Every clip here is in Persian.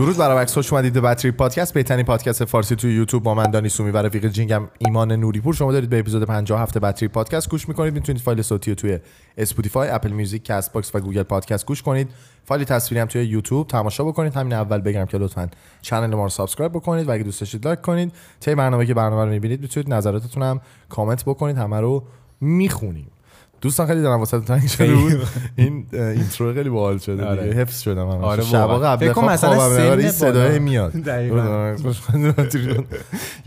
درود بر عکس خوش اومدید به بدتریپ پادکست. بهترین پادکست فارسی توی یوتیوب با من دانی سومی و رفیق جینگم ایمان نوری پور شما دارید به اپیزود 57 بدتریپ پادکست گوش می‌کنید. می‌تونید فایل صوتی رو توی اسپاتیفای اپل میوزیک کست باکس و گوگل پادکست گوش کنید. فایل تصویری هم توی یوتیوب. تماشا بکنید. همین اول بگم که لطفا کانال ما رو subscribe بکنید و اگه دوست داشتید like کنید. طی برنامه که برنامه رو می‌بینید می‌تونید نظراتتون هم کامنت بکنید. همه رو می‌خونیم. دوستان خیلی دلم واسه تنگ شده بود این اینترو خیلی باحال شده آره. دیگه حفظ شدم همش آره شبا. قبل فکر کن خواب مثلا سن صدای. میاد.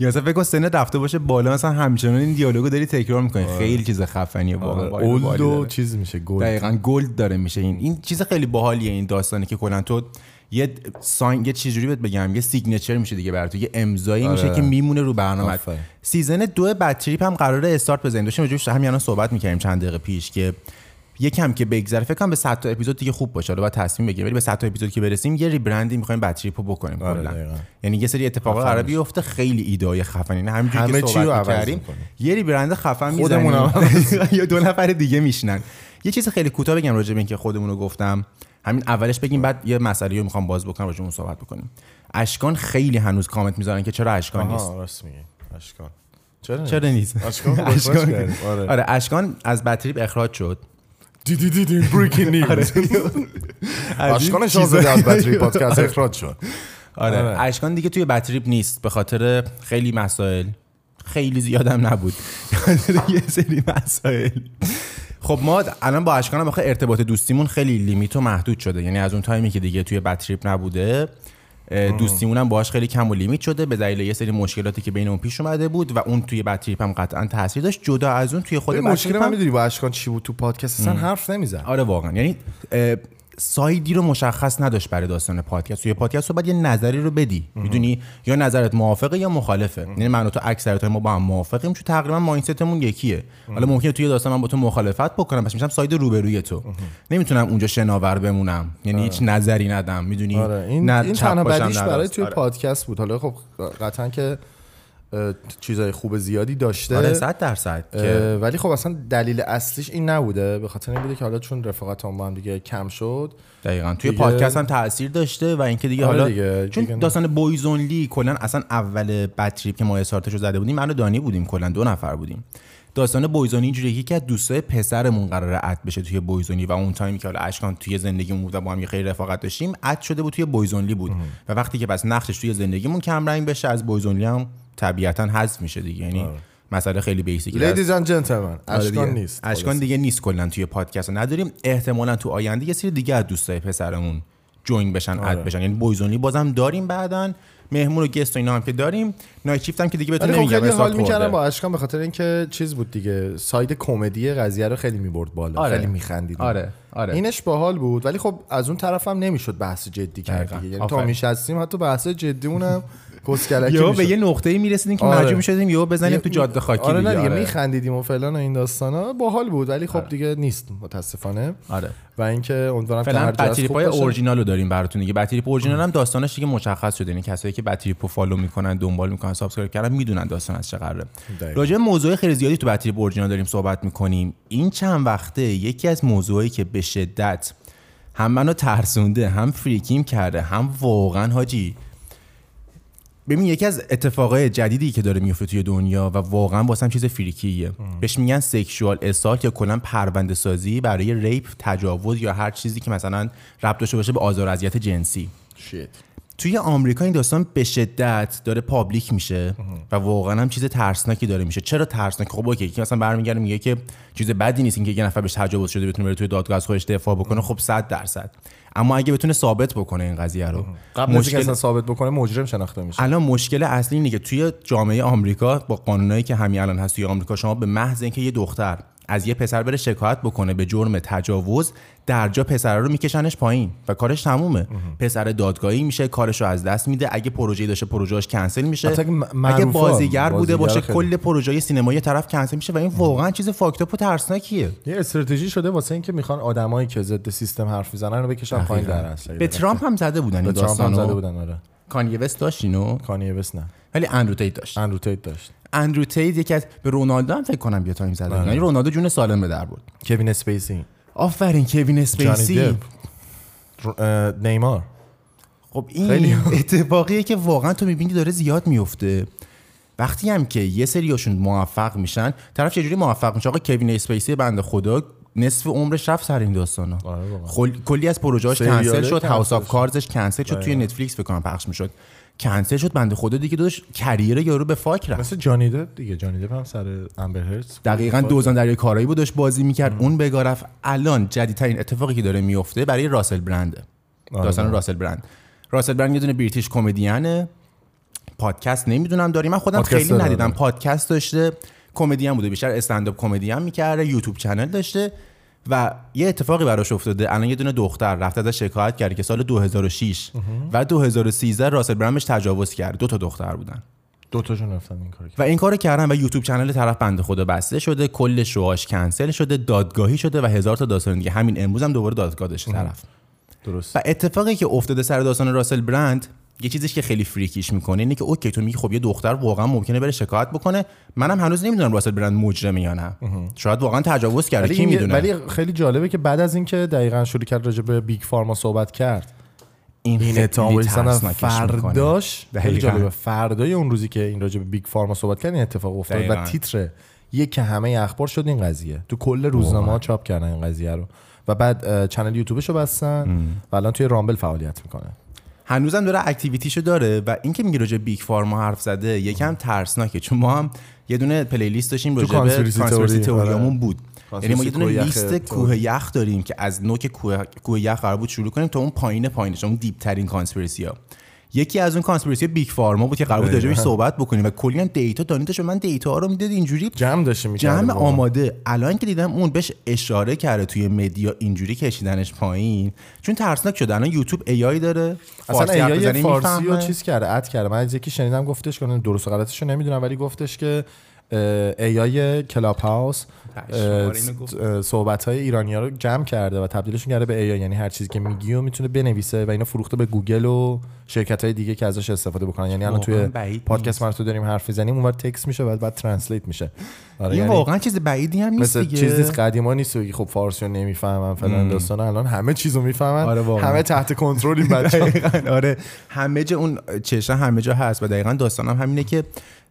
یا مثلا فکر سنت رفته باشه بالا مثلا همچنان این دیالوگو داری تکرار می‌کنی خیلی چیز خفنیه واقعا آره. اولد. چیز میشه گل دقیقا گلد داره میشه این این چیز خیلی باحالیه این داستانی که کلا تو یه ساین یه چیزجوری بهت بگم یه سیگنچر میشه دیگه برات یه امضایی میشه آره. که میمونه رو برنامه. سیزن دو بد تریپ هم قراره استارت بزنیم. داشتیم راجعش همین الان صحبت می‌کردیم چند دقیقه پیش که یکم که بگذره. فکر کنم به 100 تا اپیزود دیگه خوب باشه. حالا باید تصمیم بگیریم. ولی به 100 تا اپیزود که برسیم یه rebranding می‌خوایم بد تریپو بکنیم آره،. یعنی یه سری اتفاقا. قرار بیفته. خیلی ایده خفنی. نه همینجوری همه که صحبت می‌کنیم. یه rebrand خفن خودمون یا دو نفر دیگه میشنن یه چیز خیلی کوتاه بگم راجع به اینکه خودمون رو گفتم. همین اولش بگیم بعد یه مسئله رو می‌خوام باز بکنم راجع اون صحبت بکنیم. اشکان خیلی هنوز کامنت می‌ذارن که چرا اشکان نیست. آها راست میگی. اشکان. چرا چرا نیست؟ اشکان اشکان. آره. آره اشکان از بطریب اخراج شد. دیدی دیدی بریکینگ نیوز از اشکان این شاهزاده چیزا- از بطری پادکست اخراج شد. آره. آره. اشکان دیگه توی بطریب نیست به خاطر خیلی مسائل. خیلی زیادم نبود. به خاطر یه سری مسائل. خب ما الان با اشکان هم آخه ارتباط دوستیمون خیلی لیمیت و محدود شده. یعنی از اون تایمی که دیگه توی بطریب نبوده دوستیمون هم باهاش خیلی کم و limit شده. به دلیل یه سری مشکلاتی که بین اون پیش اومده بود و اون توی بدتریپ هم قطعا تاثیر داشت. جدا از اون توی خود مشکل هم می‌دونی با اشکان چی بود؟ تو پادکست اصلا حرف نمیزن آره واقعا. یعنی side ی رو مشخص نداشت برای داستان پادکست. توی پادکست رو باید یه نظری رو بدی. می‌دونی؟ یا نظرت موافقه یا مخالفه. یعنی من و تو اکثریت ما با هم موافقیم چون تقریبا mindset مون یکیه. حالا ممکنه توی داستان من با تو مخالفت بکنم پس میشم side روبروی تو. نمی‌تونم اونجا شناور بمونم. یعنی هیچ نظری ندم. می‌دونی؟ آره. این نه این تنها بدیش برای. توی آره. پادکست بود. حالا خب قطعا که چیزای خوب زیادی داشته. آره 100 درصد ولی خب اصلا دلیل اصلیش این نبوده. به خاطر این بوده که حالا چون رفاقت هم با هم دیگه کم شد دقیقا. توی دیگه- پادکست هم تاثیر داشته و اینکه دیگه آره حالا دیگه، چون دیگه. داستان بویزونلی کلا اصلا اول بطریپ که ما استارتش رو زده بودیم من و دانی بودیم کلا دو نفر بودیم. داستان boys only اینجوریه که یکی از دوستای پسرمون قراره add بشه توی boys only و اون تایمی که حالا اشکان توی زندگیمون بود و با هم یه خیلی رفاقت داشتیم add شده بود توی boys only بود. و وقتی که بس نقشش توی زندگیمون کم رنگ بشه از boys only هم طبیعتا حذف میشه دیگه. یعنی مسئله خیلی basic ی لیدیز اند جنتلمن آره اشکان. نیست. اشکان دیگه نیست کلا توی پادکست نداریم. احتمالا تو آینده یه سری دیگه از دوستای پسرمون join بشن آره. add بشن. یعنی boys only بازم داریم بعدا مهمون و guest و اینا هم که داریم. night shift هم که دیگه بهتون خب نمیگم خیلی حال می‌کردم. با اشکان به خاطر اینکه چیز بود دیگه. side کمدی قضیه رو خیلی می‌برد بالا. آره. خیلی میخندیدیم. آره آره. اینش باحال بود. ولی خب از اون طرف هم نمی‌شد بحث جدی کرد یعنی تا. میشستیم حتی بحث جدیمون هم کسکلکی یهو به یه نقطه‌ای می‌رسیدیم که آره. مجبور می‌شدیم یهو بزنیم تو جاده خاکی آره نه دیگه. آره. میخندیدیم و فلان و این داستانا. باحال بود ولی خب دیگه نیست متاسفانه. آره. و اینکه امیدوارم فعلا های باشه. اورجینال رو داریم براتون دیگه. بطریپ اورجینال هم داستانش دیگه مشخص شده. یعنی کسایی که بدتریپ رو follow می‌کنن دنبال می‌کنن subscribe کردن می‌دونن داستان از چه قراره. راجع به موضوع خیلی زیادی تو بطریپ اورجینال داریم صحبت می‌کنیم. این چند وقته یکی از موضوعایی که به شدت هم منو ترسونده هم freaky م کرده هم واقعا حاجی ببین یکی از اتفاقای جدیدی که داره میفته توی دنیا و واقعا واسم چیز freaky ه. بهش میگن sexual assault یا کلا پرونده سازی برای rape تجاوز یا هر چیزی که مثلا ربط داشته باشه به آزار و اذیت جنسی. shit. توی آمریکا این داستان به شدت داره public میشه و واقعا هم چیز ترسناکی داره میشه. چرا ترسناک؟ خب اوکی که مثلا برمیگرده میگه که چیز بدی نیست اینکه یه نفر بهش تجاوز شده بتونه بره توی دادگاه از خودش دفاع بکنه خب 100 درصد. اما اگه بتونه ثابت بکنه این قضیه رو قبل اینکه اصلا ثابت بکنه مجرم شناخته میشه. الان مشکل اصلی اینه که توی جامعه آمریکا با قانونایی که همین الان هست توی آمریکا شما به محض اینکه یه دختر از یه پسر بره شکایت بکنه به جرم تجاوز در جا پسر رو میکشنش پایین و کارش تمومه. پسر دادگاهی میشه کارش رو از دست میده. اگه پروژه داشته پروژهش کنسل میشه. اگه معروفه، بازیگر بوده بازیگر باشه خیلی. کل پروژه سینمایی طرف کنسل میشه و این واقعا چیز fucked up و ترسناکیه. یه استراتژی شده واسه اینکه می‌خوان آدمایی که ضد سیستم حرف می‌زنن رو بکشن پایین در اصل. به ترامپ هم زده بودن این به ترامپ هم داستانو. زده بودن آره. کانیه وست داشت اینو؟ کانیه وست نه. ولی اندرو تیت داشت. اندرو تیت داشت. اندرو تیت یکی از به رونالدو هم فکر کنم یه تایم زده آره. یعنی رونالدو جون سالم به در برد. کوین اسپیسی. آفرین کوین اسپیسی. نیمار. خب این. اتفاقیه که واقعا تو می‌بینی داره زیاد میفته وقتی هم که یه سریاشون موفق میشن طرف چجوری موفق میشه؟ آقا کوین اسپیسی بنده خدا نصف عمرش رفت سر این داستانا آره. خل... کلی از پروژه‌هاش سریاله کنسل شد House of. Cards ش cancel شد توی نتفلیکس فکر کنم پخش می‌شد. کنسل شد بنده خدا دیگه داشت career یارو به fuck رفت. مثل جانی دپ دیگه. جانی دپ هم سر امبر هرد. دقیقا دوزان دریای کارایی بود داشت بازی می‌کرد. اون بگاه رفت. الان جدیدترین اتفاقی که داره میفته برای راسل برنده آره. داستان راسل برند. راسل برند یه دونه بریتیش کمدینه. پادکست نمی‌دونم داری من خودم خیلی ندیدم. پادکست داشته. کمدین بوده. بیشتر استنداپ کمدین می‌کرده. یوتیوب چنل داشته. و یه اتفاقی براش افتاده. الان یه دونه دختر رفته ازش شکایت کرده که سال 2006 و 2013 راسل بهش تجاوز کرد. دو تا دختر بودن. دو تاشون رفتن این کار و این کارو کردن و یوتیوب channel طرف بنده خدا بسته شده. کل show هاش cancel شده دادگاهی شده و هزار تا داستان دیگه. همین امروز هم دوباره دادگاه داشته طرف. درست. و اتفاقی که افتاده سر داستان راسل برند یه چیزیش که خیلی freaky ش می‌کنه اینه که okay تو میگی خب یه دختر واقعا ممکنه بره شکایت بکنه. منم هنوز نمی‌دونم راسل برند مجرمه یا نه. شاید واقعا تجاوز کرده کی می‌دونه؟ ولی خیلی جالبه که بعد از اینکه دقیقا شروع کرد راجع به big pharma صحبت کرد این خیلی. فرداش خیلی. جالبه فردای اون روزی که این راجع به Big Pharma صحبت کرد این اتفاق افتاد و دقیقاً. تیتر یک که همه اخبار شد این قضیه. تو کل روزنامه ها چاپ کردن این قضیه رو. و بعد channel یوتیوبش رو بستن و الان توی Rumble فعالیت می‌کنه. هنوزم داره activity شو داره و اینکه میگه راجع Big Pharma حرف زده یکم ترسناکه چون ما هم یه دونه playlist داشتیم راجع به conspiracy conspiracy theory،. theory امون بود. یعنی ما یه دونه لیست کوه یخ داریم که از نوک کوه کوه یخ قرار بود شروع کنیم تا اون پایین پایینش اون deep ترین conspiracy ها یکی از اون کانسپیرسی بیگ فارما بود که قرار بود. راجعش صحبت بکنیم و کلی هم دیتا دانیدش من دیتا ها رو می‌داد اینجوری جمع داشته می‌کرد جمع آماده الان که دیدم اون بهش اشاره کرده توی مدیا اینجوری کشیدنش پایین چون ترسناک شده الان یوتیوب ای آی داره اصلا فارسی حرف ایای بزنی فارسی رو. چیز کرده اد کرده من از یکی شنیدم گفتش که درست و غلطش رو نمی‌دونم ولی گفتش که ایای کلاب هاوس. صحبت های ایرانی ها رو جمع کرده و تبدیلشون کرده به AI یعنی هر چیزی که میگی و می‌تونه بنویسه و اینو فروخته به گوگل و شرکت های دیگه که ازش استفاده بکنن. یعنی الان توی پادکست. ما رو تو داریم حرف می‌زنیم اونور text میشه بعد بعد translate میشه. آره این یعنی واقعا چیز بعیدی هم نیست مثل دیگه. چیز نیست قدیما نیست بگی خب فارسی رو نمی‌فهمم فلان داستان. الان همه چیزو می‌فهمن. آره واقعا. همه تحت کنترل این بچه‌ها. دقیقاً، آره همه جا اون چشم همه جا هست و دقیقا داستانم همینه که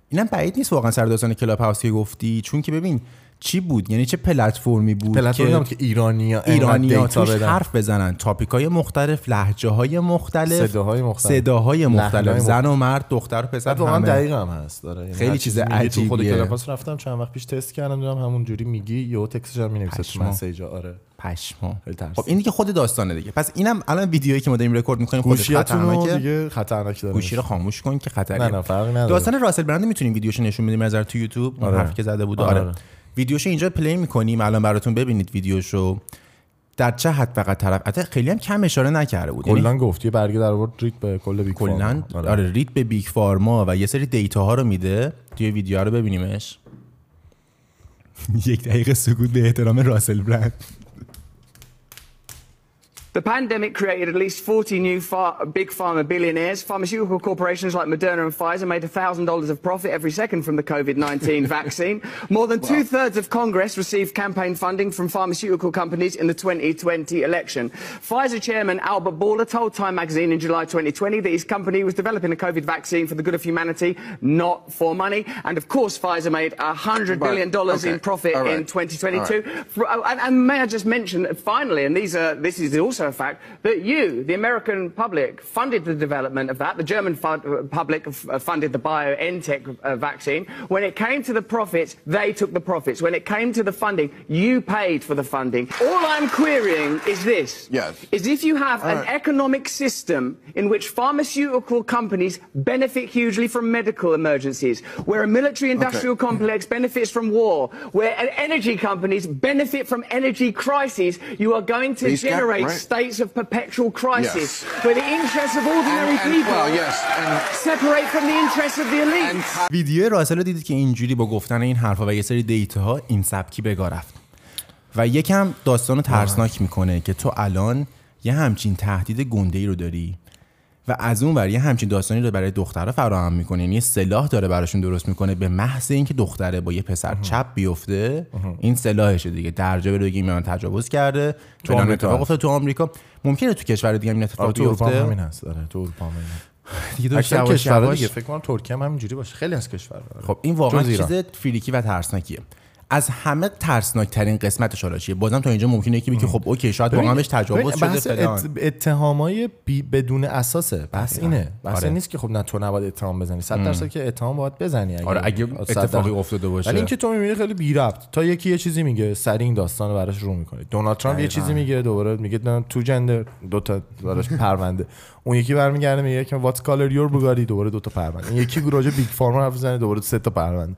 اینم بعید نیست واقعا سر داستان Clubhouse که گفتی. چون که ببین چی بود؟ یعنی چه پلتفرمی بود پلتفرمی که ایرانیا ایرانی ها data توش بدن. حرف بزنن. topic های مختلف لهجه های مختلف صداهای مختلف. صداهای مختلف. زن و مرد دختر و پسر واقعا همه. دقیق هم هست. داره یعنی خیلی چیز تو خود عجیبیه. Clubhouse رفتم چند وقت پیش تست کردم دیدم همون جوری میگی یهو text ش هم می‌نویسه تو. message ا آره. پشمام. خب این دیگه خود داستانه دیگه. پس اینم الان ویدیویی که ما داریم رکورد می‌کنیم رو خطرناکه. دیگه خطرناک داره. گوشی رو خاموش کن که خطریه نه نه فرقی نداره. داستان راسل برند می‌تونیم ویدیوشو نشون بدیم نظر تو یوتیوب اون آره. حرفی که زده بود. آره. ویدیوشو اینجا play می‌کنیم. الان براتون ببینید ویدیوشو. در چه حد فقط طرف حتی خیلی هم کم اشاره نکرده بود. یعنی کلا گفت. یه برگه در آورد رید به کل Big کلا Pharma. آره. آره رید به Big Pharma و یه سری data ها رو میده. توی ویدیو رو ببینیمش. یک دقیقه سکوت به احترام راسل برند. The pandemic created at least 40 new phar- big pharma billionaires. Pharmaceutical corporations like Moderna and Pfizer made $1,000 of profit every second from the COVID 19 vaccine. More than two thirds of Congress received campaign funding from pharmaceutical companies in the 2020 election. Pfizer chairman Albert Bourla told Time magazine in July 2020 that his company was developing a COVID vaccine for the good of humanity, not for money. And of course, Pfizer made $100 billion Okay. in profit right. in 2022. All right. Oh, And, and may I just mention, uh, finally, and these are, this is also a fact, that you, the American public, funded the development of that. The German fu- uh, public uh, funded the BioNTech uh, vaccine. When it came to the profits, they took the profits. When it came to the funding, you paid for the funding. All I'm querying is this. Yes. Is if you have an right. economic system in which pharmaceutical companies benefit hugely from medical emergencies, where a military industrial complex benefits from war, where energy companies benefit from energy crises, you are going to gap, generate right. States of perpetual crisis Yes. where the interests of ordinary And- and- people well, yes, and- separate from the interests of the elite. ویدیو راسل رو دیدید که اینجوری با گفتن این حرفا و یه سری دیتا ها این سبکی بگاه رفت و یکم داستان رو ترسناک می‌کنه که تو الان یه همچین تهدید گنده ای رو داری و از اون ور یه همچین داستانی رو برای دختره فراهم می‌کنه یعنی یه سلاح داره براشون درست می‌کنه به محض اینکه دختره با یه پسر چپ بیفته این سلاحشه دیگه. درجا بره بگیم من تجاوز کرده تو اتفاق. افتاد تو آمریکا ممکنه تو کشور دیگه این اتفاق آره تو اروپا همین هست. آره تو اروپا هم همین. دیگه کشورها یواش- دیگه فکر کنم ترکیه هم همینجوری باشه. خیلی از آره. خب این واقعا. چیز فریکی و ترسناکیه. از همه ترسناک ترین قسمتش حالا چیه بازم تا اینجا ممکنه یکی بگه خب اوکی شاید واقعا بهش تجاوز شده فلان. ات- اتهامای بی بدون اساسه. دقیقاً. اینه. بحث آره. نیست که خب نه تو نباید اتهام بزنی. 100 درصد که اتهام باید بزنی اگه آره اگه اتفاقی. افتاده باشه. ولی اینکه تو می‌بینی خیلی بی ربط. تا یکی یه چیزی میگه سری این داستان براش رو می‌کنه دونالد ترامپ یه. چیزی میگه دوباره میگه نه، تو gender دو تا براش پرونده. اون یکی برمیگرده میگه که what's color your Bugatti دوباره دو تا پرونده. یکی راجع Big Pharma حرف می‌زنه دوباره سه تا پرونده.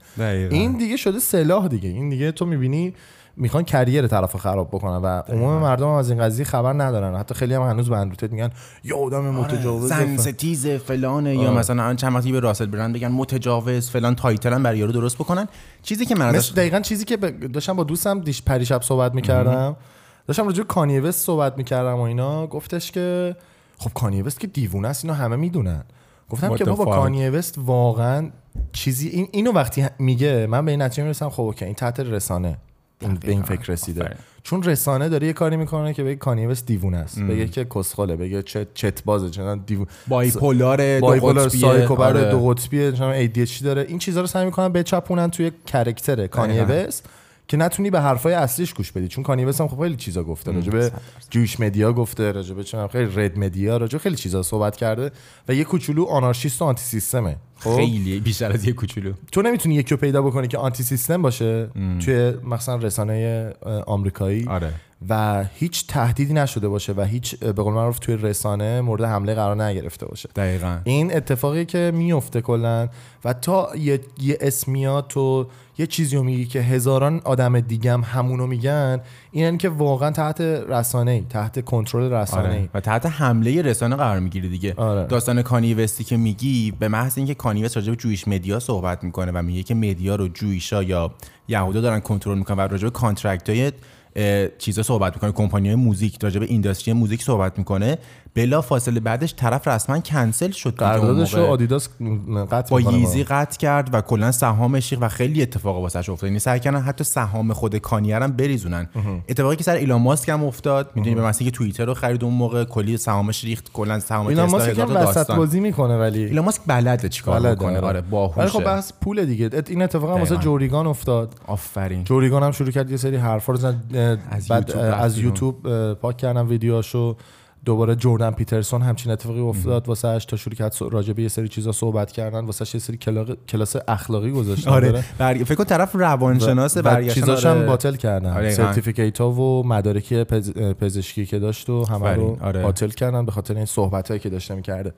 این دیگه شده سلاح دیگه. این دیگه تو می‌بینی می‌خوان career طرف خراب بکنن و عموم مردم هم از این قضیه خبر ندارن. حتی خیلی هم هنوز به Andrew Tate میگن یه آدم متجاوز زن ستیز فلانه یا مثلا الان چند وقتی به راسل برند بگن متجاوز فلان title هم برای یارو درست بکنن. چیزی که من مثل دقیقا چیزی که ب- داشتم با دوستم دیش پریشب صحبت می‌کردم. داشتم راجع وست صحبت می‌کردم و اینا. گفتش که خب کانیه وست که دیوونه است اینا همه می‌دونن. گفتم که بابا؟ کانیه وست واقعا چیزی این اینو وقتی میگه من به این نتیجه می‌رسم خب okay این تحت رسانه این به این فکر رسیده آفرین. چون رسانه داره یه کاری می‌کنه که بگه کانیه وست دیوونه است بگه که کسخله بگه چه چت بازه چنان دیو bipolar دو بایپولار قطبیه. سایکو آره. دو قطبیه نمی‌دونم ADHD داره این چیزا رو سعی می‌کنن بچپونن توی character کانیه. وست که نتونی به حرفای اصلیش گوش بدی. چون کانیه وست هم خب خیلی چیزا گفته. راجع به Jewish media گفته راجع به چون خیلی رد media راجع به خیلی چیزا صحبت کرده و یه کوچولو آنارشیست و آنتی سیستمه خب؟ خیلی بیشتر از یه کوچولو. تو نمی‌تونی یکی رو پیدا بکنی که آنتی سیستم باشه توی مثلا رسانه آمریکایی. آره. و هیچ تهدیدی نشده باشه و هیچ به قول معروف توی رسانه مورد حمله قرار نگرفته باشه دقیقا این اتفاقی که میفته کلا و تا یه, یه اسمیات تو یه چیزی رو میگی که هزاران آدم دیگه هم همونو میگن اینن که واقعا تحت رسانه ای تحت کنترل رسانه ای آره. و تحت حمله رسانه قرار می‌گیره دیگه آره. داستان کانیه وستی که میگی به محض اینکه کانیه وست راجع به Jewish media صحبت می‌کنه و میگه که media رو Jewish ا یا یهودا دارن کنترل می‌کنن و راجع به contract های چیزا صحبت می‌کنه. کمپانی های موزیک راجع به industry موزیک صحبت می‌کنه. بلا فاصله بعدش طرف رسما کنسل شد قراردادش. آدیداس قطع با می‌کنه Yeezy قطع کرد و کلا سهامش ریخت و خیلی اتفاق واسش افتاد. یعنی سعی کردن حتی سهام خود کانیه هم بریزونن. اتفاقی که سر ایلان ماسک هم افتاد. می‌دونی به مثلا که توییتر رو خرید اون موقع کلی سهامش ریخت کلا سهام تسلا ماسک هم وسط بازی می‌کنه ولی. ایلان ماسک بلده چیکار بکنه؟ آره. ولی باهوشه. خب بحث پول دیگه. این اتفاق هم واسه. جو روگان افتاد. آفرین. جو روگان هم شروع کرد یه سری حرفا رو زد از یوتیوب پاک کردم ویدیوهاشو. دوباره جردن پیترسون همچین اتفاقی افتاد. واسه تا شروع کرد راجع به یه سری چیزا صحبت کردن. واسه یه سری کلاق- کلاس اخلاقی گذاشتن. آره. داره. برگ... فکر کن طرف روانشناس و برگشتن. چیزاش آره. هم باطل کردن. آره، certificate ها و مدارک پز... پزشکی که داشت و همه رو آره. باطل کردن به خاطر این صحبت هایی که داشته می‌کرده.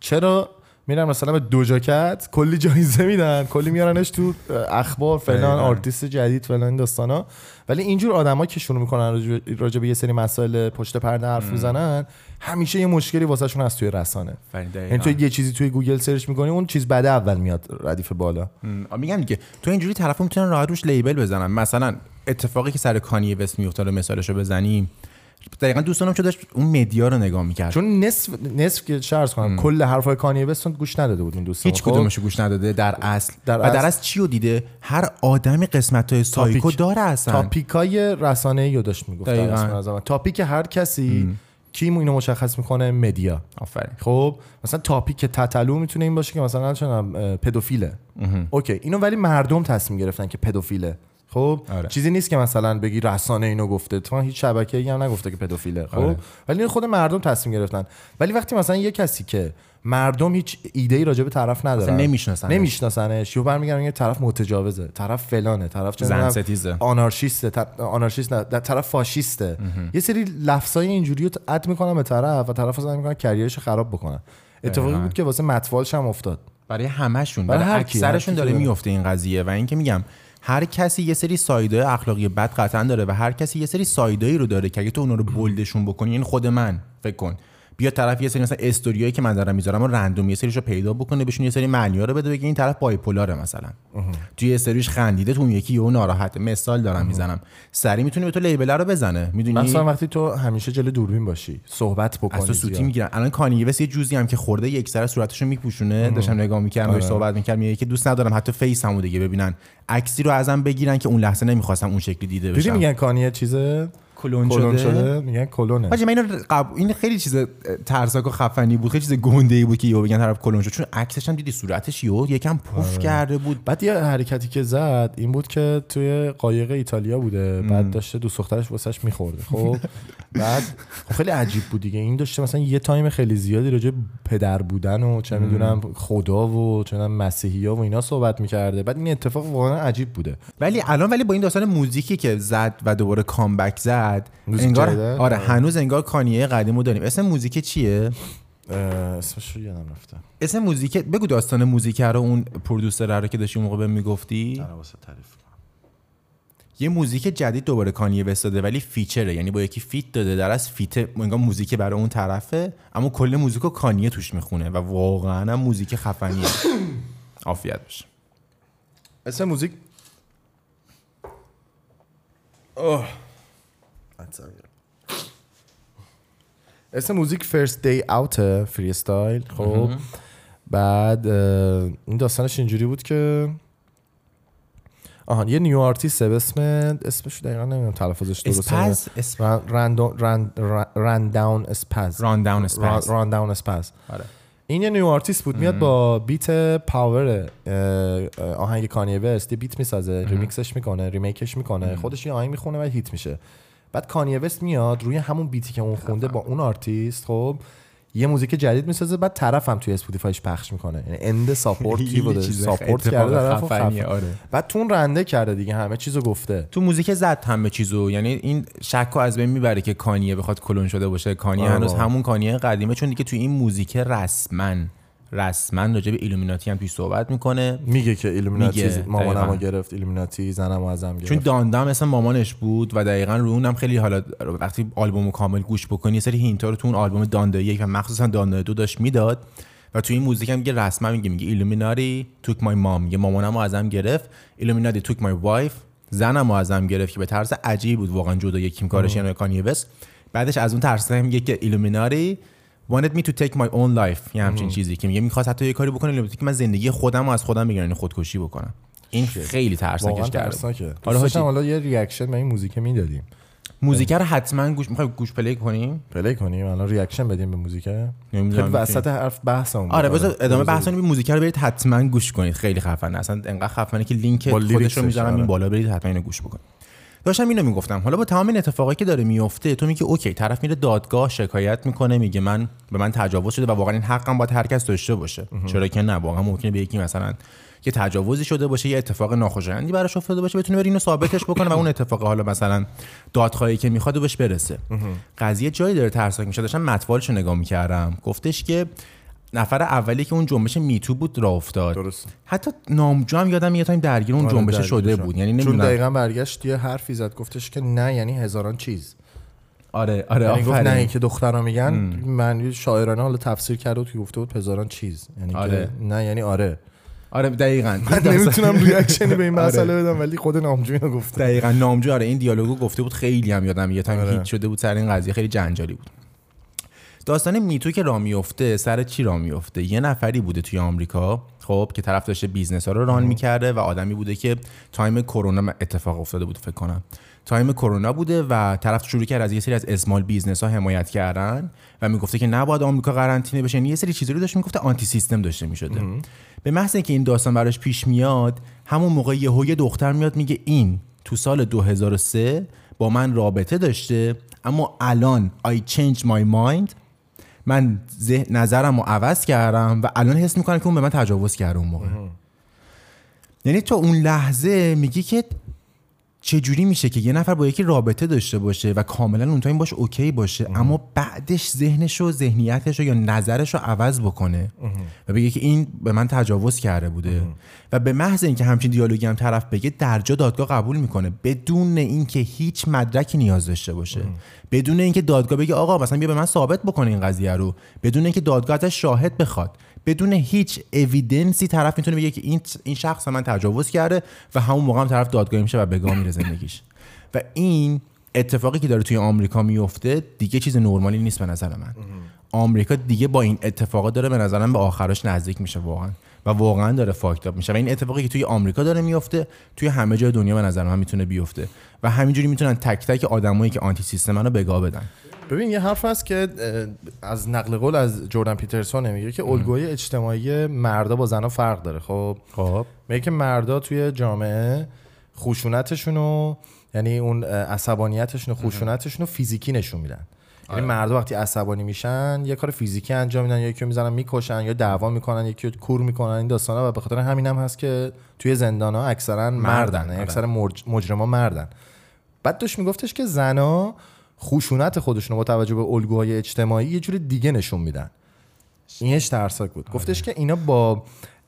چرا میرن مثلا به Doja Cat کلی جایزه میدن کلی میارنش تو اخبار فلان. آرتیست جدید فلان این داستانا. ولی اینجور آدما که شروع می‌کنن راجع به- یه سری مسائل پشت پرده حرف می‌زنن همیشه یه مشکلی واسهشون هست توی رسانه. دقیقاً. یعنی تو یه چیزی توی گوگل search می‌کنی اون چیز بده اول میاد ردیف بالا. میگم دیگه تو اینجوری طرفا می‌تونن راحت روش label بزنن. مثلا اتفاقی که سر کانیه وست میفته مثالشو بزنیم. دقیقا دوستانم چه داشت اون مدیا رو نگاه می‌کرد. چون نصف نصف که شرط کنم کل حرفای کانیه وست رو گوش نداده بود این دوستان هیچ خب؟ کدومشو گوش نداده در اصل. در و در اصل. اصل چی رو دیده؟ هر آدمی قسمت های سایکو تاپیک. داره اصلا. تاپیکای رسانه ای رو داشت می‌گفت اصل. تاپیک هر کسی کی اینو مشخص می‌کنه؟ مدیا. آفرین. خب؟ مثلا تاپیک تتلو می‌تونه این باشه که مثلا چنم پدوفیله. اوکی اینو ولی مردم تصمیم گرفتن که پدوفیله. خب آره. چیزی نیست که مثلا بگی رسانه اینو گفته. تو هیچ شبکه‌ای هم نگفته که پدوفیله. خب؟ آره. ولی خود مردم تصمیم گرفتن. ولی وقتی مثلا یه کسی که مردم هیچ ایده ای راجع به طرف ندارن اصلا نمی‌شناسنش. نمیشناسنش. یو برمیگردن یه طرف متجاوزه طرف فلانه طرف زن ستیزه. آنارشیسته آنارشیست نه طرف فاشیسته. یه سری لفظای اینجوری رو اد می‌کنن به طرف و طرف سعی می‌کنن کریرش خراب بکنن. اتفاقی. بود که واسه متوالش هم افتاد. برای همشون برای برای اکثرشون داره میفته این قضیه. و اینکه میگم هر کسی یه سری سایده اخلاقی بد قطعا داره و هر کسی یه سری سایدایی رو داره که اگه تو اونا رو بولدشون بکنی یعنی خود من فکر کن. بیا طرف یه سری مثلا استوریایی که من دارم می‌ذارم و رندوم یه سریشو پیدا بکنه بهشون یه سری معنی رو بده بگه این طرف بایپولاره مثلا. توی یه سریش خندیده تو اون یکی یهو ناراحته. مثال دارم می‌زنم. سری می‌تونه به تو لیبل رو بزنه. می‌دونی؟ مثلا وقتی تو همیشه جلو دوربین باشی. صحبت بکنی از تو سوتی. می‌گیرن الان کانی وست یه جوری هم که خورده یک سر صورتشو میپوشونه. داشتم نگاه می‌کردم بهش صحبت می‌کردم. میگه که دوست ندارم حتی face مو دیگه ببینن. عکسی رو ازم بگیرن که اون لحظه نمی‌خواستم اون شکلی دیده بشم. میگن کانیه چیزه؟ clone clone شده, شده؟ میگن کلونه. حاجی من اینو قب... این خیلی چیز ترسناک و خفنی بود. خیلی چیز گنده ای بود که یهو بگن طرف کلون شد. چون عکسش هم دیدی صورتش یهو یکم پف کرده بود. بعد یه حرکتی که زد این بود که توی قایق ایتالیا بوده. بعد داشته دوست دخترش واسش میخورده. خب؟ بعد خب خیلی عجیب بود دیگه. این داشته مثلا یه time خیلی زیادی راجع به پدر بودن و چه می‌دونم خدا و چه می‌دونم مسیحی ها و اینا صحبت می‌کرده. بعد این اتفاق واقعا عجیب بوده. ولی الان ولی با این داستان موزیکی که زد و دوباره comeback زد موزیک انگار جدیده؟ آره هنوز انگار کانیه قدیمو داریم. اسم موزیک چیه؟ اسمش رو یادم رفته. اسم موزیک بگو داستان موزیک رو اون producer رو که داشتی اون موقع بهم می‌گفتی. واسه تعریف یه موزیک جدید دوباره کانیه وست داده ولی feature ه. یعنی با یکی feat داده در اصل feat انگار موزیک برای اون طرفه اما کل موزیک رو کانیه توش می‌خونه و واقعا هم موزیک خفنیه. عافیت باشه اسم موزیک؟ اوه. اسم موزیک First Day Out Freestyle خب. بعد این داستانش اینجوری بود که آها یه new artist به اسم اسمش دقیقا نمی‌دونم تلفظش درسته Spaz Rundown Run Rundown Spaz Rundown Spaz Rundown Spaz این یه new artist بود میاد با beat Power آهنگ کانیه وست یه beat می‌سازه ریمیکسش می‌کنه ریمیکش می‌کنه خودش یه آهنگ می‌خونه و hit میشه. بعد کانیه وست میاد روی همون beat ی که اون خونده با اون آرتیست خب یه موزیک جدید می‌سازه بعد طرف هم توی Spotify ش پخش می‌کنه یعنی end support کی بوده support کرده طرف. آره. بعد تون رنده کرده دیگه همه چیزو گفته تو موزیک زد همه چیزو یعنی این شک رو از بین می‌بره که کانیه بخواد کلون شده باشه کانیه هنوز. همون کانیه قدیمه چون دیگه تو این موزیک رسما رسما راجع به ایلومیناتی هم توی صحبت می‌کنه. میگه که ایلومیناتی مامانمو. گرفت ایلومیناتی زنمو ازم گرفت. چون Donda م مثل مامانش بود و دقیقا رو اونم خیلی حالا وقتی آلبومو کامل گوش بکنی یه سری hint ا رو تو اون آلبوم Donda یک و مخصوصا Donda دو داشت می‌داد. و تو این موزیک هم میگه رسما میگه میگه Illuminati took my mom میگه مامانمو ازم گرفت. Illuminati took my wife زنمو ازم گرفت که به طرز عجیب بود واقعا جدا یکیم کارش یعنی کانیه وست. بعدش از اون ترس میگه که Illuminati wanted me to take my own life. یه همچین چیزی که میگه. می‌خواست حتی یه کاری بکنه که من زندگی خودم رو از خودم بگیرم یعنی خودکشی بکنم. این خیلی ترسناکش کرده حالا حالا یه reaction به این موزیک می‌دادیم. موزیک رو حتما گوش می‌خوای گوش play کنیم play کنیم. الان reaction بدیم به موزیک خیلی وسط حرف بحثمون آره. بذار ادامه بذار بحث رو موزیک رو برید حتما گوش کنید. خیلی خفنه. اصلا انقدر خفنه که لینک خودش رو می‌ذارم آره. این بالا برید حتما اینو گوش بکنید. داشتم اینو می‌گفتم. حالا با تمام این اتفاقایی که داره میفته تو میگی اوکی طرف میره دادگاه شکایت می‌کنه میگه من به من تجاوز شده و واقعا این حقم باید هر کس داشته باشه. چرا که نه واقعا ممکنه به یکی مثلا یه تجاوزی شده باشه یه اتفاق ناخوشایندی براش افتاده باشه بتونه بره اینو ثابتش بکنه و اون اتفاق حالا مثلا دادخواهی که می‌خواد بهش برسه. قضیه جایی داره ترسناک میشه. داشتم مطالبش رو نگاه می‌کردم. گفتش که نفر اولی که اون جنبش Me Too بود راه افتاد. درست. حتی نامجو هم یادم یه time درگیر اون آره، جنبش شده. بود. یعنی چون نمی‌دونم. دقیقا برگشت یه حرفی زد گفتش که نه یعنی هزاران چیز. آره آره یعنی گفت نه. این که دخترا میگن من شاعرانه حالا تفسیر کرده بود که گفته بود هزاران چیز. یعنی آره. که نه یعنی آره. آره دقیقاً. من نمی‌تونم reaction ی به این آره. مسئله بدم ولی خود نامجو اینو گفته. دقیقا نامجو آره این دیالوگو گفته بود خیلی هم یادم یه time آره. hit شده بود سر این قضیه خیلی جنجالی بود. داستان Me Too که راه میفته سر چی راه میفته یه نفری بوده توی آمریکا خب که طرف داشته business ها رو run می‌کرده و آدمی بوده که time کرونا اتفاق افتاده بود فکر کنم. time کرونا بوده و طرف شروع کرد از یه سری از small business ها حمایت کردن و می‌گفته که نباید آمریکا قرنطینه بشه. یه سری چیزا رو داشت می‌گفته anti system داشته می‌شده. به محض اینکه این داستان براش پیش میاد همون موقع یهو یه دختر میاد میگه این تو سال 2003 با من رابطه داشته اما الان I change my mind من نظرم رو عوض کردم و الان حس می‌کنم که اون به من تجاوز کرده اون موقع. یعنی تو اون لحظه میگی که چجوری میشه که یه نفر با یکی رابطه داشته باشه و کاملا اون time باش OK باشه اما بعدش ذهنش و ذهنیتش یا نظرش رو عوض بکنه و بگه که این به من تجاوز کرده بوده. و به محض اینکه همچین دیالوگی هم طرف بگه درجا دادگاه قبول می‌کنه بدون اینکه هیچ مدرکی نیاز داشته باشه. بدون اینکه دادگاه بگه آقا مثلا بیا به من ثابت بکنه این قضیه رو. بدون اینکه دادگاه ازش شاهد بخواد. بدون هیچ اویدنسی طرف می‌تونه بگه که این این شخص من تجاوز کرده و همون موقع هم طرف دادگاهی میشه و بگاه میره زندگیش. و این اتفاقی که داره توی آمریکا میفته دیگه چیز نرمالی نیست به نظر من. آمریکا دیگه با این اتفاقات داره به نظرم به آخرش نزدیک میشه واقعا. و واقعا داره فاکتاپ میشه. و این اتفاقی که توی آمریکا داره میفته توی همه جای دنیا به نظر من می‌تونه بیفته. و همینجوری می‌تونن تک تک آدمایی که آنتی سیستم رو بگاه بدن. ببین یه حرف هست که از نقل قول از جردن پیترسون میگه که الگوی اجتماعی مردا با زنها فرق داره. خب؟ خب. میگه که مردا توی جامعه خشونتشون رو یعنی اون عصبانیتشون و خشونتشون رو فیزیکی نشون میدن. یعنی مردا وقتی عصبانی میشن یه کار فیزیکی انجام میدن. یا یکی رو می‌زنن می‌کشن یا دعوا می‌کنن یکی رو کور می‌کنن. این داستانا و به خاطر همین هم هست که توی زندان ها اکثرا مردن یعنی آره. اکثر مجرما مردن. بعد داشت میگفتش که زنا خشونت خودشون رو با توجه به الگوهای اجتماعی یه جور دیگه نشون میدن. اینش ترسناک بود. گفتش که اینا با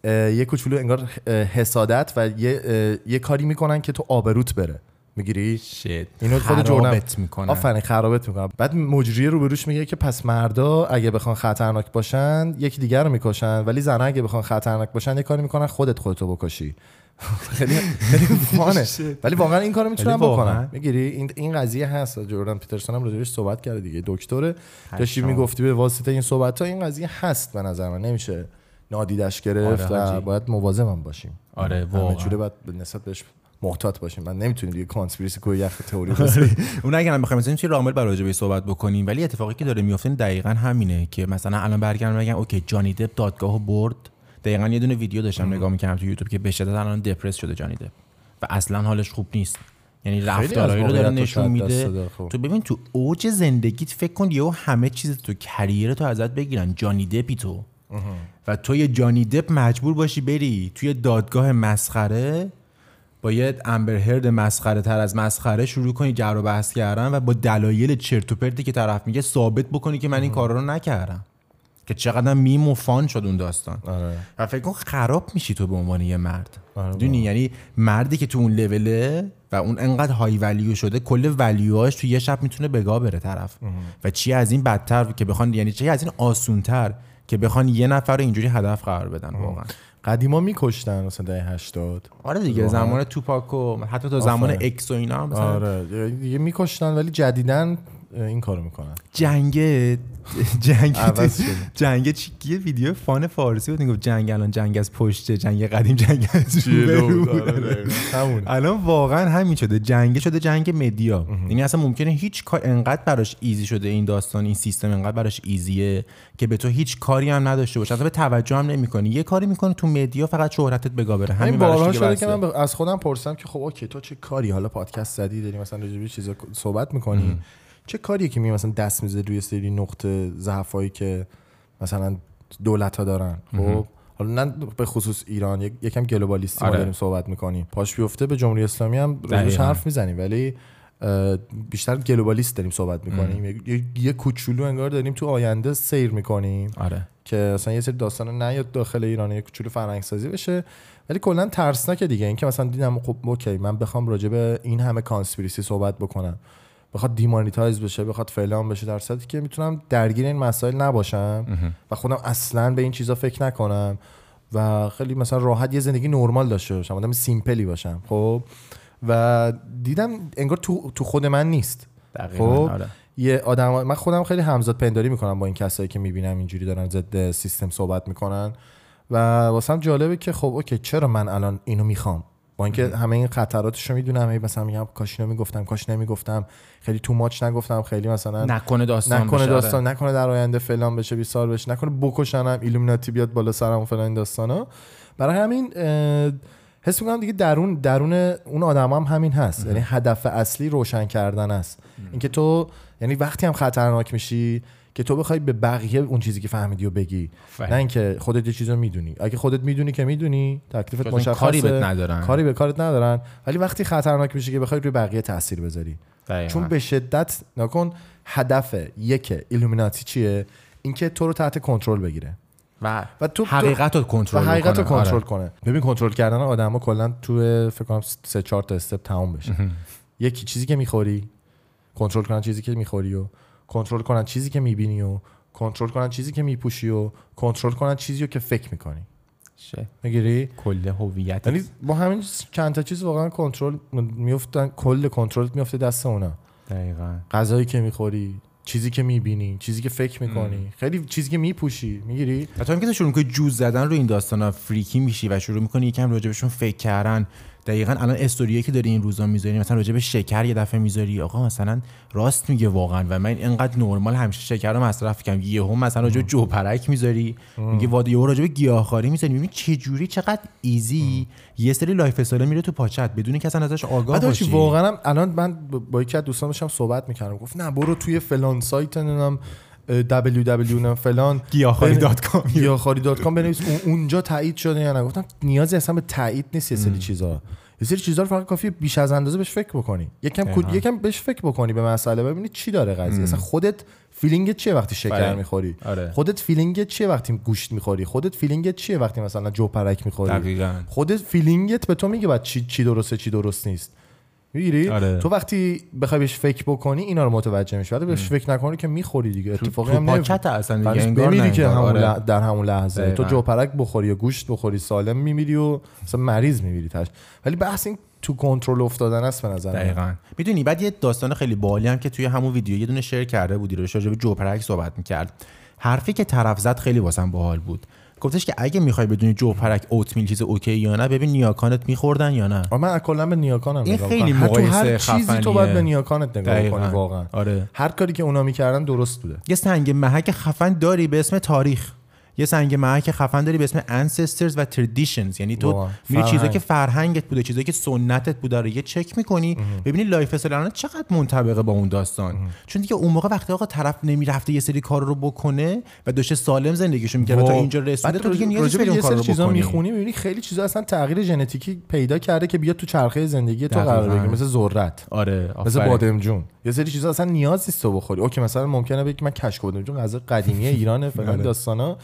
یه کوچولو انگار حسادت و یه, یه کاری می‌کنن که تو آبروت بره. می‌گیری؟ شit اینو خود جردن می‌کنن آفرین خرابت می‌کنن بعد مجری رو بروش میگه که پس مردا اگه بخوان خطرناک باشن یکی دیگر رو می‌کشن ولی زنها اگه بخوان خطرناک باشن یه کاری می‌کنن خودت خودتو بکشی. خیلی خیلی فانه. ولی واقعا این کارو واقعاً. بکنن. می‌گیری؟ این این قضیه هست. جردن پیترسون هم راجعش صحبت کرده دیگه. دکتره. داشتی. می‌گفتی به واسطه این صحبت ها این قضیه هست به نظر من. نمیشه نادیدش گرفت آره، و. باید مواظب هم باشیم. آره، واقعاً. باید نسبت بهش محتاط باشیم. من نمی‌تونیم دیگه کانسپیرسی کوی یخ تئوری بزنیم. اون اگر هم بخوایم مثلا چی رامل برای راجع بهش صحبت بکنیم ولی اتفاقی که داره میفته دقیقا همینه که مثلا الان برگردم بگم اوکی جانی دپ دادگاهو برد. دقیقا یه دونه ویدیو داشتم نگاه می‌کردم تو یوتیوب که به شدت الان دپرس شده جانی دپ. و اصلا حالش خوب نیست. یعنی رفتارهایی رو داره نشون میده. خب. تو ببین تو اوج زندگیت فکر کن یهو همه چیز تو کریر تو ازت بگیرن. جانی دپی تو. و تو یه جانی دپ مجبور باشی بری توی دادگاه مسخره با یه امبر هرد مسخره تر از مسخره شروع کنی جر و بحث کردن و با دلایل چرت و پرتی که طرف میگه ثابت بکنی که من این کارا رو نکردم. که چقدر میم و فان شد اون داستان. آره. و فکر کن خراب میشی تو به عنوان یه مرد. آره دونی یعنی مردی که تو اون لوله و اون انقدر های ولیو شده کل ولیوهاش تو یه شب می‌تونه بگاه بره طرف. و چی از این بدتر که بخوان یعنی چی از این آسونتر که بخوان یه نفر رو اینجوری هدف قرار بدن واقعا. قدیما میکشتن مثلا دهه 80 آره دیگه واقعا. زمان توپاک و حتی تا زمان آفرین. X و اینا هم مثلا آره دیگه میکشتن ولی جدیدن این کارو می‌کنن. جنگ جنگ. جنگ چی یه ویدیو fun فارسی بود می‌گفت جنگ الان جنگ از پشت جنگ قدیم جنگ از همون. الان واقعا همین شده. جنگ شده جنگ media. یعنی اصلا ممکنه هیچ کار انقدر براش easy شده این داستان این سیستم انقدر براش easy ه که به تو هیچ کاری هم نداشته باشه. اصلا به توجه هم نمی‌کنی. یه کاری می‌کنه تو مدیا فقط شهرتت بگاه بره همین همین بارها دیگه شده. که من از خودم پرسیدم که خب اوکی تو چه کاری؟ حالا پادکست زدی داری مثلا راجع به چیزا صحبت می‌کنی. چه کاریه که می مثلا دست میزه روی سری نقطه ضعفایی که مثلا دولت ها دارن خب حالا نه به خصوص ایران یک- یکم گلوبالیستی ما آره. داریم صحبت می‌کنیم. پاش بیفته به جمهوری اسلامی هم دقیقاً. حرف می‌زنیم ولی بیشتر globalist داریم صحبت می‌کنیم. یه, یه کوچولو انگار داریم تو آینده سیر می‌کنیم. آره. که مثلا یه سری داستان نیاد داخل ایران یه کوچولو فرهنگ سازی بشه. ولی کلا ترسناکه دیگه. اینکه مثلا دیدم خب OK من بخوام راجع به این همه conspiracy صحبت بکنم. بخواد demonetize بشه بخواد فلان بشه در صورتی که می‌تونم درگیر این مسائل نباشم و خودم اصلا به این چیزا فکر نکنم و خیلی مثلا راحت یه زندگی نرمال داشته باشم آدم simple ی باشم خب؟ و دیدم انگار تو تو خود من نیست. خب؟ آره. یه آدم من خودم خیلی همزاد پنداری می‌کنم با این کسایی که می‌بینم اینجوری دارن ضد سیستم صحبت می‌کنن. و واسم جالبه که خب okay چرا من الان اینو می‌خوام؟ با اینکه همه این خطراتش رو می‌دونم مثلا میگم کاش اینو می‌گفتم کاش نمی‌گفتم. خیلی too much نگفتم خیلی مثلا نکنه داستان نکنه بشه، آره. داستان نکنه در آینده فلان بشه بیسار بشه نکنه بکشنم ایلومیناتی بیاد بالا سرم فلان داستانا. برای همین حس می‌کنم دیگه درون درون اون آدم هم همین هست. یعنی هدف اصلی روشن کردن است. اینکه تو یعنی وقتی هم خطرناک میشی که تو بخوای به بقیه اون چیزی که فهمیدی و بگی. فهم. نه اینکه خودت یه چیزو می‌دونی. اگه خودت می‌دونی که می‌دونی تکلیفت مشخصه کاری بهت ندارن. کاری به کارت ندارن. ولی وقتی خطرناک میشه که بخوای روی بقیه تاثیر بذاری. دقیقاً. چون به شدت نکن هدف یک ایلومیناتی چیه؟ اینکه تو رو تحت کنترل بگیره. و, و تو حقیقت رو کنترل حقیقت رو بکنه. کنترل آره. کنه. ببین کنترل کردن آدما کلا تو فکر کنم سه چهار تا استپ تموم بشه. یکی چیزی که می‌خوری. کنترل کنن چیزی که می‌خوری و کنترل کنن چیزی که می‌بینی و کنترل کنن چیزی که میپوشی و کنترل کنن چیزی رو که فکر می‌کنی. شه. می‌گیری؟ کل هویت. یعنی با همین چند تا چیز واقعا کنترل میفتن کل کنترل میفته دست اونا. دقیقاً. غذایی که می‌خوری چیزی که می‌بینی چیزی که فکر می‌کنی. خیلی چیزی که میپوشی. می‌گیری؟ تا اینکه تو شروع می‌کنی جوز زدن رو این داستانا freaky میشی و شروع می‌کنی یکم راجبشون فکر کردن. دقیقا الان استوریایی که داری این روزا می‌ذاری مثلا راجب شکر یه دفعه می‌ذاری آقا مثلا راست میگه واقعا و من اینقدر نرمال همیشه شکر رو مصرف کنم یهو مثلا راجب جوپرک می‌ذاری میگه what the یهو راجب گیاهخواری می‌ذاری. می‌بینی چه جوری چقدر easy. یه سری lifestyle میره تو پاچت بدون اینکه اصلا ازش آگاه باشی. واقعا الان من با یکی از دوستان داشتم صحبت می‌کردم. گفت نه برو توی فلان سایت نمی‌دونم www فلان. گیاهخواری بن- dot com. گیاهخواری dot com. بنویس. اون- اونجا تایید شده یا نه؟ گفتم نیازی اصلا به تایید نیست یه سری چیزا. یه سری چیزا رو فقط کافیه بیش از اندازه بهش فکر بکنی. یکم کد-. یکم بهش فکر بکنی به مسئله. ببینی چی داره قضیه. اصلا خودت feeling چیه وقتی شکر آره. می‌خوری؟ آره. خودت feeling چیه وقتی گوشت می‌خوری؟ خودت feeling چیه وقتی مثلا جوپرک می‌خوری؟ دقیقاً. خودت feeling ت به تو میگه بعد چی چی درسته چی درست نیست. می‌گیری آره. تو وقتی بخوای بهش فکر بکنی اینا رو متوجه میشی وقتی بهش فکر نکنی که می‌خوری دیگه اتفاقی هم. پاکت اصلا دیگه بمیری که. همون آره. لح- در همون لحظه دقیقاً. تو جوپرک بخوری یا گوشت بخوری سالم میمیری و مثلا مریض میمیری تاش ولی بحث این تو کنترل افتادن است به نظر. دقیقا می‌دونی بعد یه داستان خیلی باحالی هم که توی همون ویدیو یه دونه share کرده بودی رو راجع به جوپرک صحبت می‌کرد حرفی که طرف زد خیلی واسم باحال بود گفتش که اگه می‌خوای بدونی جوپرک oatmeal چیز okay یا نه ببین نیاکانت میخوردن یا نه من کلا به نیاکانم این خیلی مقایسه هر چیزی تو. باید به نیاکانت نگاه. کنی واقعا آره. هر کاری که اونا می‌کردن درست بوده یه سنگ محک خفن داری به اسم تاریخ یه سنگ محک خفن داری به اسم ancestors و traditions یعنی تو. میری چیزایی. که فرهنگت بوده چیزایی که سنتت بوده رو یه چک می‌کنی ببینی lifestyle چقدر منطبقه با اون داستان چون دیگه اون موقع وقتی آقا طرف نمی‌رفته یه سری کار رو بکنه و داشته سالم زندگیشو می‌کرد تا اینجا رسیده بعد تو دیگه نیازی به اون یه کار رو چیزا می‌خونی می‌بینی خیلی چیزا اصلا تغییر ژنتیکی پیدا کرده که بیاد تو چرخه زندگی تو قرار. بگیره مثل ذرت آره مثل. بادمجون یه سری چیزا اصلا نیاز نیست تو بخوری okay مثلا ممکنه بگی من کشک بادمجون غذا قدیمی ایرانه فلان آره. داستانا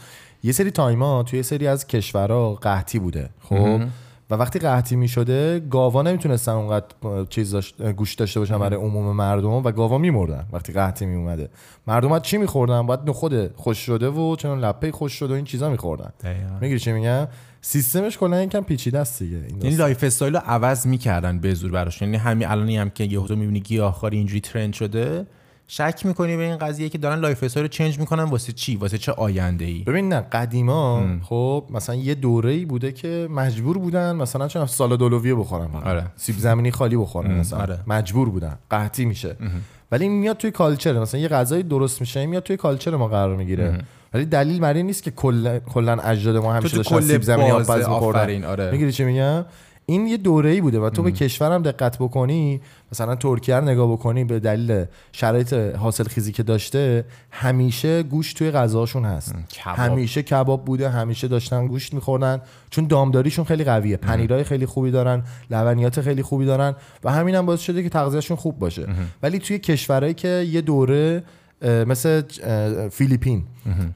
یه سری time ا توی یه سری از کشورها قحطی بوده خب؟ و وقتی قحطی می شده گاوا نمی‌تونستن اونقدر چیز داشت گوشت داشته باشن برای عموم مردم و گاوا میمردن وقتی قحطی می اومده مردم چی میخوردن؟ باید نخود خشک شده و چون لپه خشک شده و این چیزا میخوردن. می‌گیری چی میگم؟ سیستمش کلا یکم پیچیده است دیگه این یعنی. lifestyle رو عوض می‌کردن به زور براش. یعنی همین الانی هم که یهو تو می‌بینی گیاهخواری اینجوری trend شده شک می‌کنی به این قضیه که دارن lifestyle رو change می‌کنن واسه چی؟ واسه چه آینده ای ببین نه قدیما خب مثلا یه دوره ای بوده که مجبور بودن مثلا چون سالاد اولویه بخورن. آره. سیب زمینی خالی بخورن مثلا. آره. مجبور بودن. قحطی میشه. ولی این میاد توی culture. مثلا یه غذایی درست میشه میاد توی culture ما قرار می‌گیره. ولی دلیل بر این نیست که کلا کلا اجداد ما همیشه داشتن سیب زمینی آب می‌خوردن. آره. می‌گیری چی میگم؟ این یه دوره ای بوده و تو به کشورم دقت بکنی مثلا ترکیه رو نگاه بکنی به دلیل شرایط حاصل خیزی که داشته همیشه گوشت توی غذاشون هست. کباب. همیشه کباب بوده همیشه داشتن گوشت میخوردن چون دامداریشون خیلی قویه پنیرای خیلی خوبی دارن لبنیات خیلی خوبی دارن و همین هم باعث شده که تغذیهشون خوب باشه. ولی توی کشورهایی که یه دوره مثل فیلیپین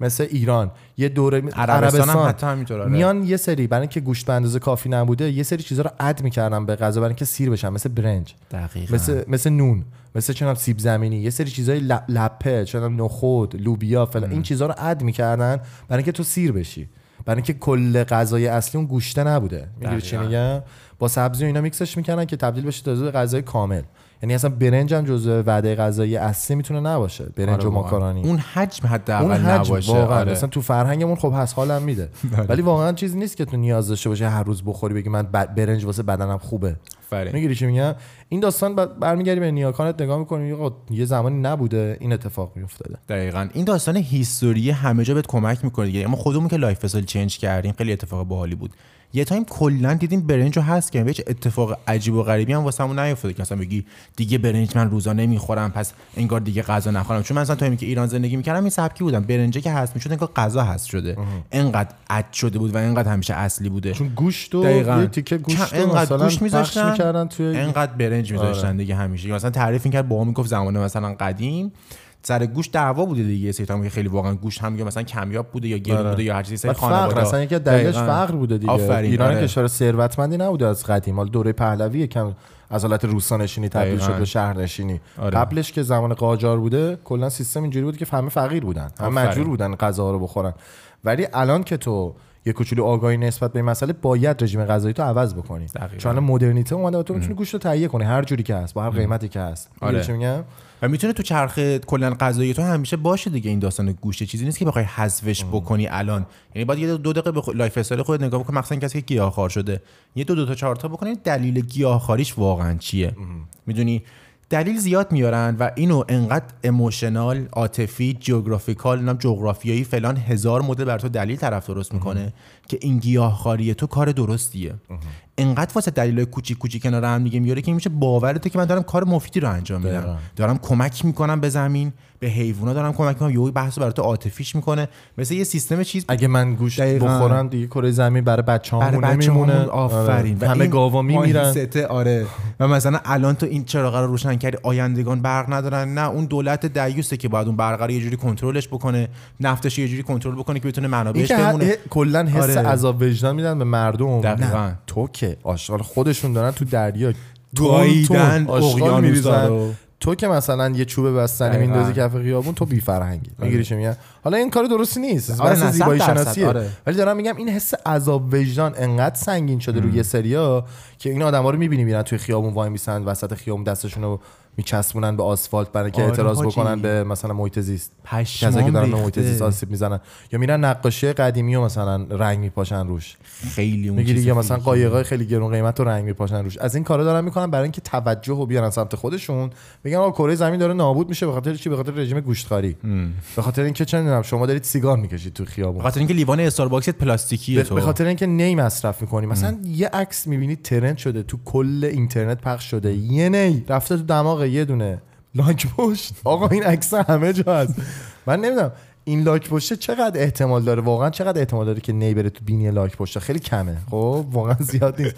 مثل ایران. یه دوره عربستان هم حتی همینطور، آره. میان یه سری برای اینکه گوشت به اندازه کافی نبوده یه سری چیزا رو اد می‌کردن به غذا برای اینکه سیر بشن مثل برنج. دقیقاً. مثل مثل نون. مثل چنم سیب زمینی. یه سری چیزای لپه چنم نخود لوبیا فلان. این چیزا رو اد می‌کردن برای اینکه تو سیر بشی. برای اینکه کل غذای اصلی اون گوشته نبوده. می‌دونی چی. میگم؟ با سبزی و اینا میکسش می‌کنن که تبدیل بشه به غذای کامل. یعنی اصلا برنج هم جزء وعده غذایی اصلی می‌تونه نباشه. برنج آره و. ماکارونی. اون حجم اون حداقل نباشه. واقعا. آره. مثلا تو فرهنگمون خب هست حالم میده. ولی واقعا چیزی نیست که تو نیاز داشته باشه هر روز بخوری بگی من برنج واسه بدنم خوبه. می‌گیری چی میگم؟ این داستان برمیگردی به نیاکانت نگاه می‌کنی یه زمانی نبوده این اتفاق میافتاده. دقیقا. این داستان history همه جا بهت کمک می‌کنه اما خودمون که lifestyle change کردیم خیلی اتفاق باحالی بود. یه time کلا دیدیم برنج رو هست که هیچ اتفاق عجیب و غریبی هم واسمون نیافتاده که مثلا بگی دیگه برنج من روزانه نمی‌خورم پس انگار دیگه غذا نخورم. چون من مثلا time ی که ایران زندگی می‌کردم این سبکی بودم. برنجه که هست می‌شد انگار غذا هست شده. انقدر عد شده بود و انقدر همیشه اصلی بوده. چون گوشت و دقیقاً. یه تیکه گوشت انقدر گوشت می‌ذاشتن، می‌کردن توی انقدر برنج میذاشتن دیگه همیشه. مثلا تعریف می‌کرد با می‌گفت زمان مثلا قدیم. سر گوشت دعوا بوده دیگه یه سری تایم که خیلی واقعا گوشت هم مثلا کمیاب بوده یا گرون آره. بوده یا هر چیزی سری بعد خانواده فقر اصلا یکی دلیلش. فقر بوده دیگه آفرین ایران آره. کشور ثروتمندی نبوده از قدیم حالا دوره پهلوی کم از حالت روستانشینی تبدیل. شد به شهرنشینی آره. قبلش که زمان قاجار بوده کلا سیستم اینجوری بود که همه فقیر بودن همه. مجبور بودن غذا رو بخورن ولی الان که تو یه کوچولو آگاهی نسبت به این مسئله باید رژیم غذایی تو عوض بکنی. دقیقاً. چون مدرنیته اومده تو می‌تونی گوشت رو تهیه کنی. هر جوری که هست با هر قیمتی که هست. آره. میگم؟ و می‌تونه تو چرخ کلا غذایی تو همیشه باشه دیگه این داستان گوشت چیزی نیست که بخوای حذفش بکنی الان. یعنی باید یه دو دقیقه به lifestyle خودت نگاه بکن مخصوصا کسی که گیاهخوار شده. یه دو دو تا چهار تا بکنی دلیل گیاهخواریش واقعا چیه؟ می‌دونی؟ دلیل زیاد میارن و اینو انقدر emotional عاطفی geographical نام جغرافیایی فلان هزار مدل بر تو دلیل طرف درست می‌کنه که این گیاهخواری تو کار درستیه. انقدر واسه دلایل کوچیک کوچیک کنار هم دیگه میاره که این میشه باورته که من دارم کار مفیدی رو انجام میدم. دارم کمک می‌کنم به زمین. به حیوونا دارم کمک می‌کنم. یهو بحث رو برای تو عاطفیش می‌کنه. مثل یه سیستم چیز اگه من گوشت دقیقاً. بخورم دیگه کره زمین برای بچه‌هامون بچه نمیمونه. آفرین. آره. همه گاوا میمیرن. سته آره. و مثلا الان تو این چراغ رو روشن کردی آیندگان برق ندارن. نه اون دولت دیوسه که باید اون برق رو یه جوری کنترلش بکنه نفتش یه جوری کنترل بکنه که بتونه منابعش بمونه. کلا حس آره. عذاب وجدان میدن به مردم. دقیقاً. تو که آشغال خودشون دارن تو دریا گاییدن تون تو که مثلا یه چوب بستنی. میندازی کف خیابون تو بی فرهنگی می‌گیری چه میگن؟ حالا این کار درستی نیست. آره، بحث زیبایی شناسیه آره. ولی دارم میگم این حس عذاب وجدان انقدر سنگین شده روی یه سریا که این آدما رو می‌بینی میرن توی خیابون وای میسن وسط خیابون دستشون رو میچسبونن به آسفالت برای که آره، اعتراض. بکنن به مثلا محیط زیست. کسایی که دارن به. محیط زیست آسیب می‌زنن. یا میرن نقاشی قدیمی و مثلا رنگ میپاشن روش. خیلی اون یا مثلا قایقای خیلی گرون قیمت رو رنگ میپاشن روش. از این کارا دارن می‌کنن برای اینکه توجه رو بیارن سمت خودشون. میگن آقا کره زمین داره نابود میشه به خاطر چی؟ به خاطر رژیم گوشتخواری. به خاطر اینکه چه می‌دونم شما دارید سیگار می‌کشید تو خیابون. به خاطر اینکه لیوان Starbucks پلاستیکیه تو. به خاطر اینکه نی مصرف می‌کنی. مثلا یه عکس می‌بینی trend شده تو کل اینترنت پخش شده. یه نی رفته تو دماغ یه دونه لاک پشت. آقا این عکس همه جا هست. من نمی‌دونم این لاک پشته چقدر احتمال داره؟ واقعا چقدر احتمال داره که نی بره تو بینی لاک پشته خیلی کمه. خب واقعا زیاد نیست.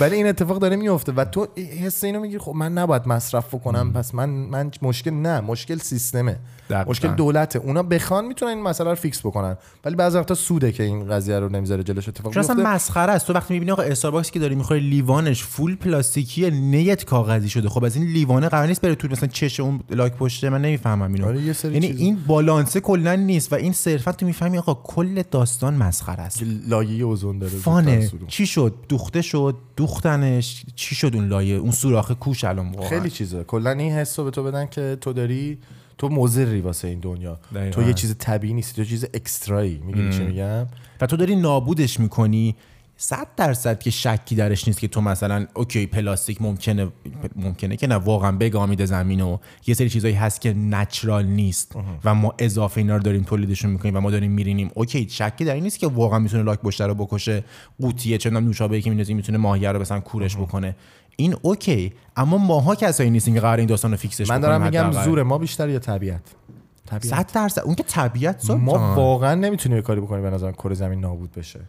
ولی این اتفاق داره میفته و تو حس اینو میگی خب من نباید مصرف بکنم. پس من من مشکل نه مشکل سیستمه. دقیقاً. مشکل دولته. اونا بخوان می‌تونن این مسئله رو fix بکنن. ولی بعضی وقتا سوده که این قضیه رو نمی‌ذاره جلوش اتفاق بیفته اصلا مسخره است. تو وقتی می‌بینی آقا Starbucks که داری می‌خوری لیوانش full پلاستیکیه نی‌ات کاغذی شده. خب از این لیوانه قرار نیست بره تو مثلا چش اون لاک پشته. من نمی‌فهمم اینو. آره، یعنی چیز- این بالانسه کلا نیست و این صرفا تو می‌فهمی آقا کل داستان مسخره است. لایه اوزون داره. fun ه. چی شد؟ دوخته شد دوختنش. چی شد اون لایه؟ اون سوراخ کوش الان خیلی چیزه. کلا این حس رو به تو بدن که تو داری تو مضری واسه این دنیا. دقیقاً. تو یه چیز طبیعی نیستی تو چیز extra یی می‌دونی چی میگم؟ و تو داری نابودش می‌کنی صد درصد که شکی درش نیست که تو مثلا اوکی پلاستیک ممکنه ممکنه که نه واقعا بگا میده زمین و یه سری چیزایی هست که natural نیست و ما اضافه اینا رو داریم تولیدشون می‌کنیم و ما داریم میرینیم. اوکی شکی در این نیست که واقعا می‌تونه لاک پشت رو بکشه قوطیه چه نوشابه که میندازی می‌تونه ماهیه رو مثلا کورش بکنه. این اوکی اما ماها کسایی نیستیم که قرار این داستان رو fix ش من دارم میگم. زور ما بیشتر یا طبیعت. طبیعت. صد درصد. اون که طبیعت ما. واقعا نمی‌تونیم کاری بکنیم به نظرم کره زمین نابود بشه.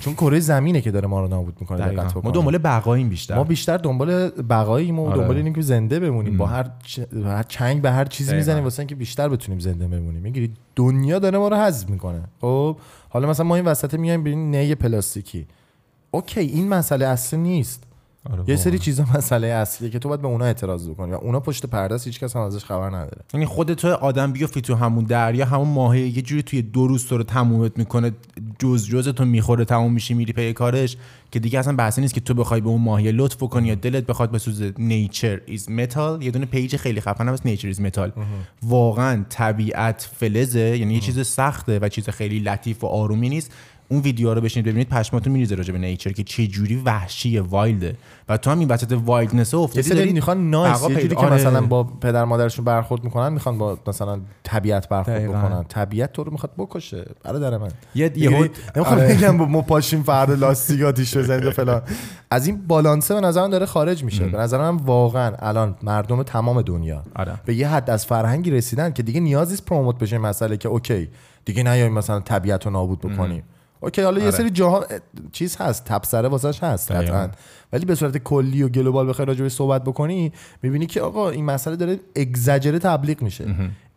چون کره زمینه که داره ما رو نابود می‌کنه دقیقاً. ما. دنبال بقاییم بیشتر. ما بیشتر دنبال بقاییم و آره. دنبال اینیم که زنده بمونیم. با هر, چ- هر چنگ به هر چیزی. می‌زنیم واسه اینکه بیشتر بتونیم زنده بمونیم. می‌گیری؟ دنیا داره ما رو حذف می‌کنه. خب؟ حالا مثلا ما این وسط میایم ببینیم نی پلاستیکی. اوکی این مسئله اصلی نیست. آره یه. سری چیزا مسئله اصلیه که تو باید به اونا اعتراض بکنی و اونا پشت پرده است هیچ کس هم ازش خبر نداره. یعنی خود تو آدم بیافتی تو همون دریا همون ماهی یه جوری توی دو روز تو رو تمومت می‌کنه جز جز تو می‌خوره تموم میشی میری پی کارش که دیگه اصلا بحثی نیست که تو بخوای به اون ماهی لطف کنی یا دلت بخواد بسوزه Nature Is Metal یه دونه page خیلی خفن هست Nature Is Metal واقعا طبیعت فلزه یعنی یه چیز سخته و چیز خیلی لطیف و آرومی نیست. اون ویدیو رو بشینید ببینید پشماتون میریزه راجع به nature که چه جوری وحشی wild ه و تو هم این وسط wildness افتادی سری داری می‌خوان nice یه جوری پیدا- که آره. مثلا با پدر مادرشون برخورد می‌کنن می‌خوان با مثلا طبیعت برخورد دقیقاً. بکنن طبیعت تو رو می‌خواد بکشه برادر من یه یهو نمی‌خوام آره. بگم ما پاشیم فردا لاستیک آتیش بزنید و فلان از این بالانسه به نظرم داره خارج میشه به نظر من واقعا الان مردم تمام دنیا آره. به یه حد از فرهنگی رسیدن که دیگه نیاز نیست promote بشه مسئله که اوکی دیگه نیایم مثلا طبیعت رو نابود بکنیم اوکی حالا یه آره. سری جاها چیز هست تبصره واسش هست. قطعا ولی به صورت کلی و global بخوای راجع صحبت بکنی می‌بینی که آقا این مسئله داره اگزاجره تبلیغ میشه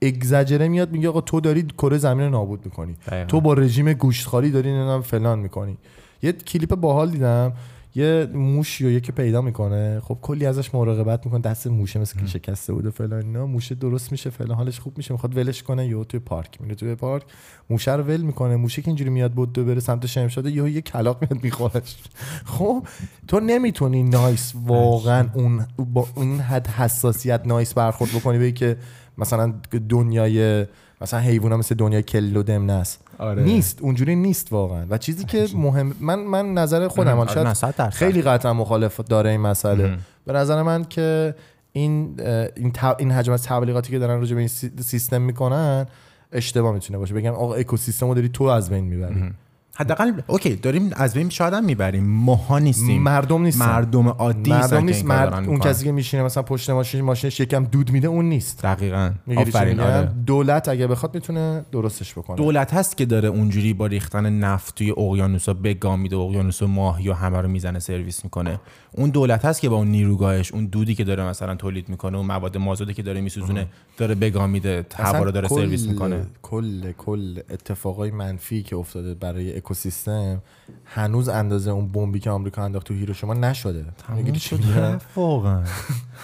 اگزاجره میاد میگه آقا تو داری کره زمین رو نابود می‌کنی دقیقاً. تو با رژیم گوشتخواری داری نمی‌دونم فلان می‌کنی یه کلیپ باحال دیدم یه موشی و یکی پیدا می‌کنه. خب کلی ازش مراقبت می‌کنه. دست موشه مثل که شکسته بود و فلان اینا. موشه درست میشه فلان. حالش خوب میشه. می‌خواد ولش کنه. یهو توی پارک میره. توی پارک موشه رو ول می‌کنه. موشه که اینجوری میاد بود بره سمت شمشاد یهو یه کلاق میاد میخورش. خب تو نمی‌تونی نایس واقعا اون با اون حد حساسیت نایس برخورد بکنی. بگی که مثلا دنیای مثلا حیوونا مثل دنیای کل و دمنه است آره. نیست اونجوری نیست واقعا. و چیزی که مهم من من نظر خودم آره، شاید. خیلی قطعا مخالف داره این مسئله. به نظر من که این این این حجم از تبلیغاتی که دارن راجع به این سی- سیستم می‌کنن اشتباه می‌تونه باشه. بگم آقا اکوسیستم رو داری تو از بین می‌بری. حداقل اوکی داریم از بین شاید هم می‌بریم. ماها نیستیم. مردم نیستن. مردم عادی مردم نیست. مرد اون. کسی که میشینه مثلا پشت ماشین ماشینش یکم دود میده اون نیست. دقیقاً. آفرین آره. دولت اگه بخواد می‌تونه درستش بکنه. دولت هست که داره اونجوری با ریختن نفت توی اقیانوسا بگام میده اقیانوس ماهی و همه رو می‌زنه سرویس می‌کنه. اون دولت هست که با اون نیروگاهش اون دودی که داره مثلا تولید می‌کنه اون مواد مازادی که داره میسوزونه داره بگام میده هوا رو داره سرویس می‌کنه. کل کل اتفاقای منفی که افتاده برای اکوسیستم هنوز اندازه اون بمبی که آمریکا انداخت تو هیروشیما نشده. می‌گیری چی واقعا.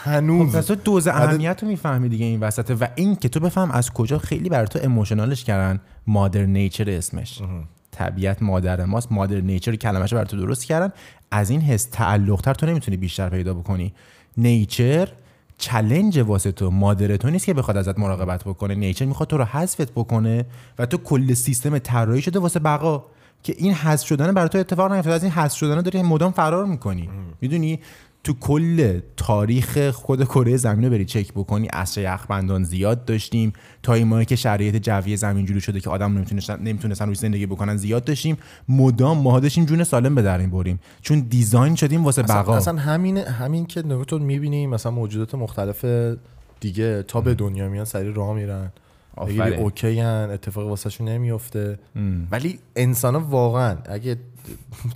هنوز. پس تو دوز اهمیت رو می‌فهمی دیگه این وسطه و این که تو بفهم از کجا خیلی برای تو اموشنالش کردن مادر نیچر اسمش. طبیعت مادر ماست مادر نیچر کلمش برای تو درست کردن. از این حس تعلقتر تو نمی‌تونی بیشتر پیدا بکنی. نیچر چلنج واسه تو مادر تو نیست که بخواد ازت مراقبت بکنه. نیچر می‌خواد تو رو حذفت بکنه و تو کل سیستم طراحی شده واسه بقا. که این حذف شدن برای تو اتفاق نیفتاد از این حذف شدن داری مدام فرار می‌کنی. می‌دونی تو کل تاریخ خود کره زمین رو بری چک بکنی. عصر یخبندان زیاد داشتیم. تایمایی که شرایط جوی زمین جوری شده که آدم نمی‌تونستن نمی‌تونستن روی زندگی بکنن زیاد داشتیم. مدام ما داشتیم جون سالم به در بریم. چون design شدیم واسه اصلا, بقا. اصلا همین همین که نگاه می‌بینی مثلا موجودات مختلف دیگه تا به دنیا میان سری راه میرن. آفرین. اوکی هن اتفاق واسهشون نمیفته ولی انسان واقعا اگه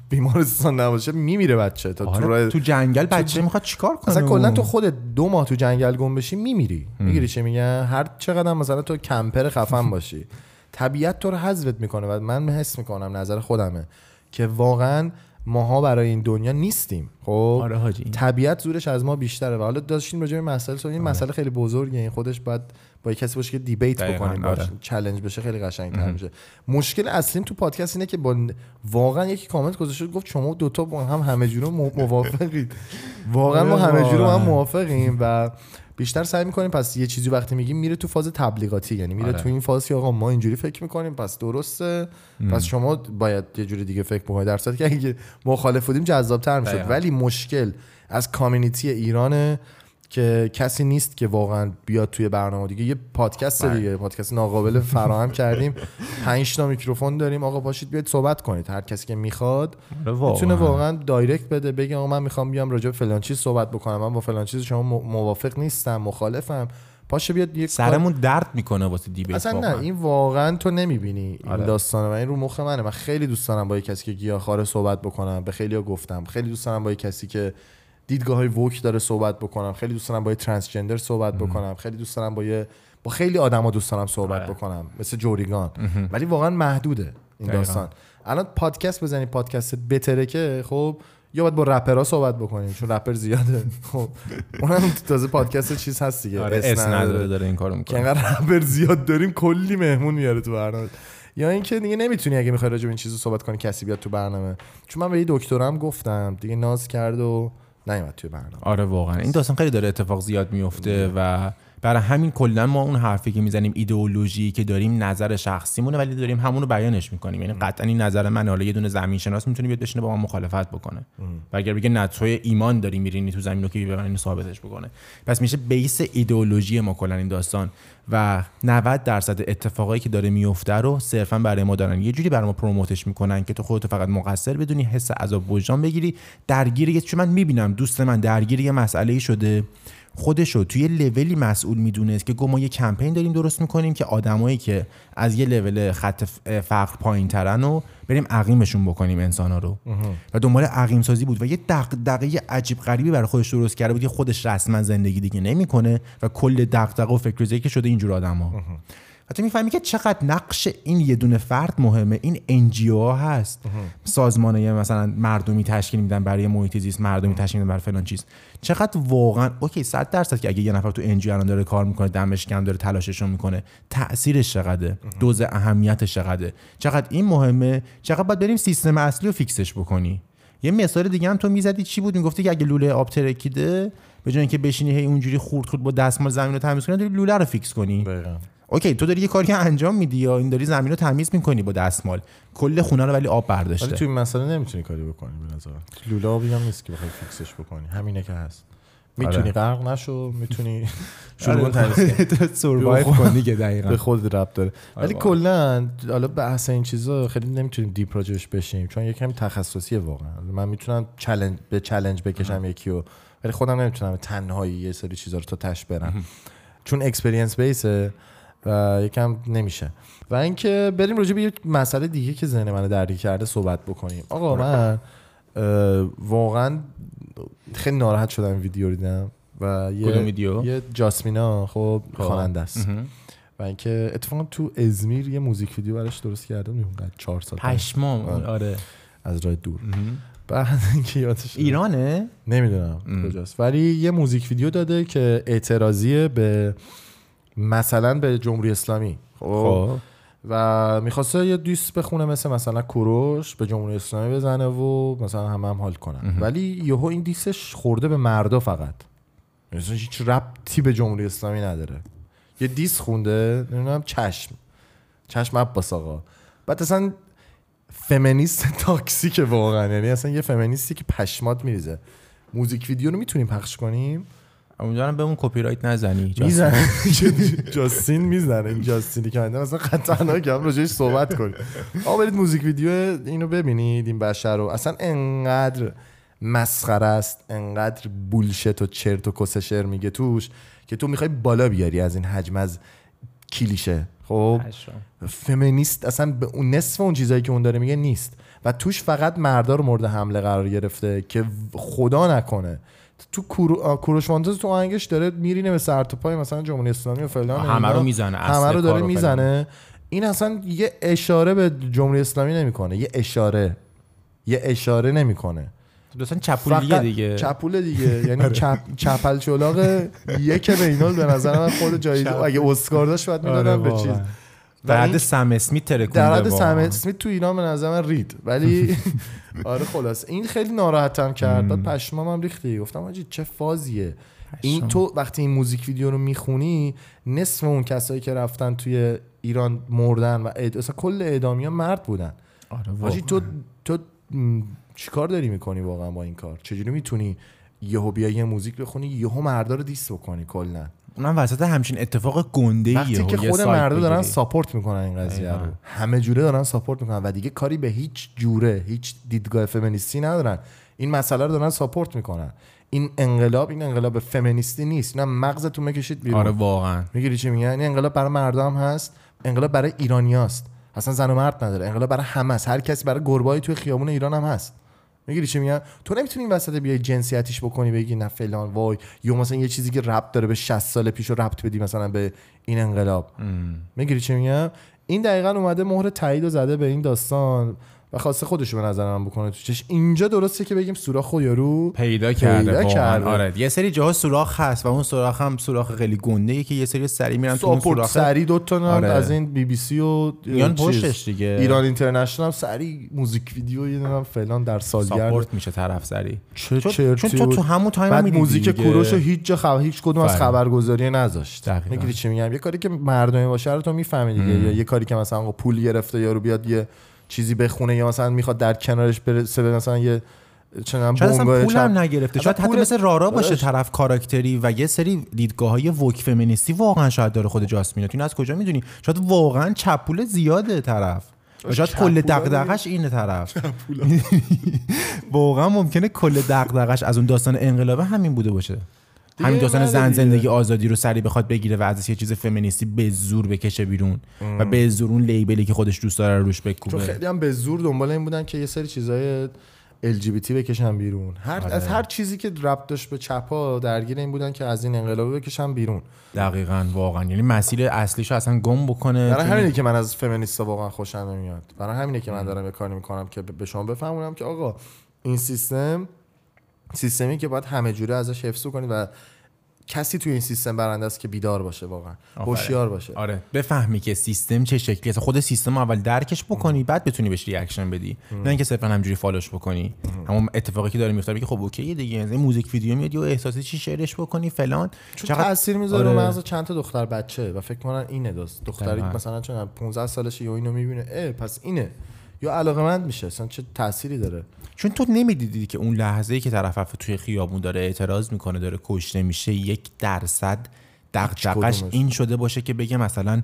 بیمارستان نباشه میمیره بچه. تا تو آره، راه- تو جنگل بچه می‌خواد چیکار کنه؟ اصلا کلا؟ تو خودت دو ماه تو جنگل گم بشی میمیری. می‌گیری چه میگن؟ هر چقدر مثلا تو camper خفن باشی. طبیعت تو رو حذفت می‌کنه و من حس می‌کنم نظر خودمه که واقعا ماها برای این دنیا نیستیم خب آره حاجی. طبیعت زورش از ما بیشتره و حالا داشتیم راجع به مسئله این آره. مسئله خیلی بزرگه این خودش باید با یه کسی باشه که دیبیت بکنیم آره. چالش بشه خیلی قشنگ‌تر میشه مشکل اصلیم تو پادکست اینه که با واقعا یکی کامنت گذاشته گفت شما دوتا با هم همه جوره موافقید واقعا ما آره، همه جوره هم. موافقیم و بیشتر سعی می‌کنیم پس یه چیزی وقتی میگیم میره تو فاز تبلیغاتی یعنی میره آره. تو این فاز که آقا ما اینجوری فکر می‌کنیم پس درسته. پس شما باید یه جوری دیگه فکر بکنید در که اگه مخالف بودیم جذابتر می‌شد. ولی مشکل از community ایرانه. که کسی نیست که واقعا بیاد توی برنامه دیگه. یه پادکست بله. دیگه پادکست ناقابل فراهم کردیم. پنج تا میکروفون داریم. آقا باشید بیاید صحبت کنید. هر کسی که می‌خواد آره، واقعاً. می‌تونه واقعا direct بده. بگه آقا من می‌خوام بیام راجع به فلان چیز صحبت بکنم. من با فلان چیز شما موافق نیستم مخالفم. پاشه بیاد یک سرمون درد می‌کنه واسه دیبیت اصلا واقعاً. نه این واقعا تو نمی‌بینی این آره. داستانه و این رو مخ منه. من خیلی دوست دارم با یه کسی که گیاهخواره صحبت بکنم. به خیلی گفتم. خیلی دوست دارم با یه کسی که دیدگاه های ووک داره صحبت بکنم. خیلی دوست دارم با یه ترنسجندر صحبت بکنم. خیلی دوست دارم با یه با خیلی آدما دوست دارم صحبت آره. بکنم. مثل جوریگان ولی واقعا محدوده این. داستان. الان پادکست بزنی پادکست بتره که خب یا باید با رپرها صحبت بکنیم چون رپر زیاده. خب اونم تازه پادکست چیز هست دیگه. آره اس نداره داره این کارو می‌کنه. انقدر رپر زیاد داریم کلی مهمون میاره تو برنامه. یا اینکه دیگه نمی‌تونی اگه می‌خوای راجع به این چیزو صحبت کنی کسی بیاد تو برنامه. چون من به یه دکترم گفتم دیگه ناز کرد و نیومد توی برنامه. آره واقعا. این داستان خیلی داره اتفاق زیاد میفته و برای همین کلا ما اون حرفی که می‌زنیم ایدئولوژی که داریم نظر شخصیمونه ولی داریم همون رو بیانش می‌کنیم. یعنی قطعا این نظر من حالا یه دونه زمین شناس می‌تونه بیاد بشینه با ما مخالفت بکنه. و اگر بگه نه توی ایمان داری میرینی تو زمین رو که به اینو ثابتش بکنه. پس میشه بیس ایدئولوژی ما کلا این داستان. و 90 درصد اتفاقایی که داره میفته رو صرفا برای ما دارن. یه جوری برای ما پروموتش می‌کنن که تو خودت فقط مقصر بدونی حس عذاب وجدان بگیری درگیر یه چون من می‌بینم دوست من درگیر یه مسئله شده. خودش رو توی لولی مسئول می‌دونست که ما یه کمپین داریم درست می‌کنیم که آدمایی که از یه لول خط فقر پایین ترن رو بریم عقیمشون بکنیم انسان ها رو و دنبال عقیم سازی بود و یه دغدغه عجیب غریبی برای خودش درست کرده بود که خودش رسما زندگی دیگه نمی‌کنه و کل دغدغه و فکر که شده اینجور آدما و تو می‌فهمی که چقدر نقش این یه دونه فرد مهمه. این NGO ها هست. سازمانه مثلا مردمی تشکیل میدن برای محیط زیست مردمی تشکیل میدن برای فلان چیز. چقدر واقعا اوکی 100 درصد که اگه یه نفر تو NGO الان داره کار می‌کنه دمش گرم داره تلاشش می‌کنه تاثیرش چقدره؟ دوز اهمیتش چقدره؟ چقدر این مهمه؟ چقدر باید بریم سیستم اصلی رو fix ش بکنی؟ یه مثال دیگه هم تو می‌زدی چی بود؟ می‌گفتی که اگه لوله آب ترکیده به جای اینکه بشینی هی اونجوری خورد خورد با دستمال زمین رو تمیز کنی لوله رو fix کنی. اوکی تو داری یه کاری انجام میدی یا این داری زمین رو تمیز می‌کنی با دستمال کل خونه رو ولی آب برداشته. ولی تو این مسئله نمی‌تونی کاری بکنی به نظر لوله آبی هم نیست که بخوای fix ش بکنی همینه که هست. می‌تونی آره. غرق نشو می‌تونی شروع کن تمیز survive کنی که دقیقاً. به خود ربط داره. ولی کلا حالا بحث این چیزا خیلی نمی‌تونیم deep راجعش بشیم چون یکم تخصصیه واقعا. من می‌تونم چالش به چالش بکشم یکی رو ولی خودم نمی‌تونم تنهایی یه سری چیزا رو تا تش برم. چون experience base ه و یکم نمیشه. و اینکه بریم راجع به یه مسئله دیگه که ذهن منو درگیر کرده صحبت بکنیم. آقا من واقعا خیلی ناراحت شدم این ویدیو دیدم و یه ویدیو؟ یه جاسمینا خب, خب. خواننده است. و اینکه اتفاقا تو ازمیر یه موزیک ویدیو براش درست کرده اونقدر 4 سال پشمام. آره. آره. از راه دور. بعد اینکه یادش ایرانه؟ نمی‌دونم کجاست. ولی یه موزیک ویدیو داده که اعتراضیه به مثلا به جمهوری اسلامی. خب, خب. و می‌خواسته یه دیس بخونه مثل مثلا کوروش به جمهوری اسلامی بزنه و مثلا همه هم حال کنن. ولی یهو این دیسش خورده به مردا فقط. مثلا هیچ ربطی به جمهوری اسلامی نداره. یه diss خونده نمی‌دونم چشم. چشم عباس آقا. بعد اصلا فمینیست toxic ه واقعا. یعنی اصلا یه فمینیستی که پشمات میریزه. موزیک ویدیو رو می‌تونیم پخش کنیم. امیدوارم بهمون کپی رایت نزنی می‌زنه. جاستین می‌زنه این جاستینی که مثلا خطرناک هم راجعش صحبت کنیم. آقا برید موزیک ویدیو اینو ببینید این بشر رو. اصلا انقدر مسخره است انقدر بولشت و چرت و کس شعر میگه توش که تو می‌خوای بالا بیاری از این حجم از کلیشه. خب؟ فمینیست اصلا به اون نصف اون چیزایی که اون داره میگه نیست. و توش فقط مردار مورد حمله قرار گرفته که خدا نکنه تو کوروش وانتز تو آهنگش داره میرینه به سر پای مثلا جمهوری اسلامی و فلان همه رو می‌زنه همه رو داره می‌زنه. این اصلا یه اشاره به جمهوری اسلامی نمی‌کنه. یه اشاره. یه اشاره نمی‌کنه. دوستان چپول دیگه دیگه. چپول دیگه. یعنی چپ چپل چلاق یک بینال به نظر من خود جایزه اگه اسکار داشت باید می‌دادم آره به چیز. در حد سم اسمیت ترکونده در حد سم اسمیت تو ایران به نظر من رید. ولی آره خلاص این خیلی ناراحتم کرد. بعد پشمام هم ریختی گفتم آجی چه فازیه. این تو وقتی این موزیک ویدیو رو می‌خونی نصف اون کسایی که رفتن توی ایران مردن و. اصلا کل اعدامی ها مرد بودن. آره تو تو چیکار داری می‌کنی واقعا با این کار؟ چجوری می‌تونی یهو بیای یه موزیک بخونی یهو مردا رو diss بکنی کلا؟ اونم وسط همچین اتفاق گنده ای وقتی که خود مردا دارن support می‌کنن این قضیه رو. همه جوره دارن support می‌کنن و دیگه کاری به هیچ جوره هیچ دیدگاه فمینیستی ندارن. این مسئله رو دارن support می‌کنن. این انقلاب این انقلاب فمینیستی نیست. نه مغزتون می‌کشید بیرون. آره واقعا. می‌گیری چی میگن؟ این انقلاب برای مردم هست. انقلاب برای ایرانیاست. اصلا زن و مرد نداره. انقلاب برای همه هر کسی برای گربایی توی خیابون ایران هم هست. می‌گیری چی میگن؟ تو نمی‌تونی این وسط بیای جنسیتیش بکنی بگی نه فلان وای یا مثلا یه چیزی که ربط داره به 60 سال پیش رو ربط بدی مثلا به این انقلاب. می‌گیری چی میگم؟ این دقیقا اومده مهر تایید و زده به این داستان. و خواسته خودش به نظر من بکنه تو چش اینجا درسته که بگیم سوراخ و یارو پیدا کرده پیدا. کرده. آره یه سری جاها سوراخ هست و اون سوراخ هم سوراخ خیلی گنده ای که یه سری سری میرن تو اون سوراخ سری دو تا آره. از این بی بی سی و چیز، پشتش دیگه. ایران اینترنشنال هم سری موزیک ویدیو یه نام فلان در سالگرد ساپورت میشه طرف سری چه چون, چون تو. تو همون تایم بعد موزیک. کوروش رو هیچ جا خبر هیچ کدوم از. خبرگزاری نذاشت. می‌گیری چی میگم یه کاری که مردمی باشه رو تو می‌فهمی دیگه یا یه کاری که مثلا پول گرفته یارو بیاد یه چیزی بخونه یا مثلا می‌خواد در کنارش برسه به مثلا یه چنم شاید اصلا پول. هم نگرفته. شاید حتی مثل رارا باشه داداش، طرف کاراکتری و یه سری دیدگاه های وک فمینیستی واقعا شاید داره خود جاسمینه تو این از کجا می‌دونی؟ شاید واقعا چپول زیاده طرف. شاید کل دغدغش اینه طرف. واقعا ممکنه کل دغدغش از اون داستان انقلابه همین بوده باشه. همین داستان نه زن. زندگی آزادی رو سری بخواد بگیره و ازش یه چیز فمینیستی به زور بکشه بیرون و به زور اون لیبلی که خودش دوست داره رو روش چون بکوبه خیلی هم به زور دنبال این بودن که یه سری چیزای LGBT بکشن بیرون. هر آره. از هر چیزی که ربط داشت به چپا درگیر این بودن که از این انقلاب بکشن بیرون. دقیقا واقعا. یعنی مسیر اصلیشو اصلا گم بکنه برای چون- همینه که من از فمینیستا واقعا خوشم نمیاد. برای همینه که من دارم یه کاری می‌کنم که به شما بفهمونم که آقا این سیستم سیستمی که باید همه جوره ازش حفظ کنید و کسی توی این سیستم برنده است که بیدار باشه واقعا. هوشیار باشه. آره. بفهمی که سیستم چه شکلی است خود سیستم اول درکش بکنی بعد بتونی بهش reaction بدی. نه اینکه صرفا همجوری follow ش بکنی. همون اتفاقی که داره میفته میگه خب okay دیگه. این music video میاد یه احساسی چی شعرش بکنی فلان. چون تاثیر می‌ذاره آره. مغز چند تا دختر بچه و فکر کنن اینه دوست دختری. مثلا چون 15 سالشه یا اینو می‌بینه. اه پس اینه. یا علاقه مند میشه اصلا چه تأثیری داره چون تو نمی‌دیدی که اون لحظه ای که طرف توی خیابون داره اعتراض می‌کنه داره کشته میشه یک درصد کدومش؟ این شده باشه که بگه مثلا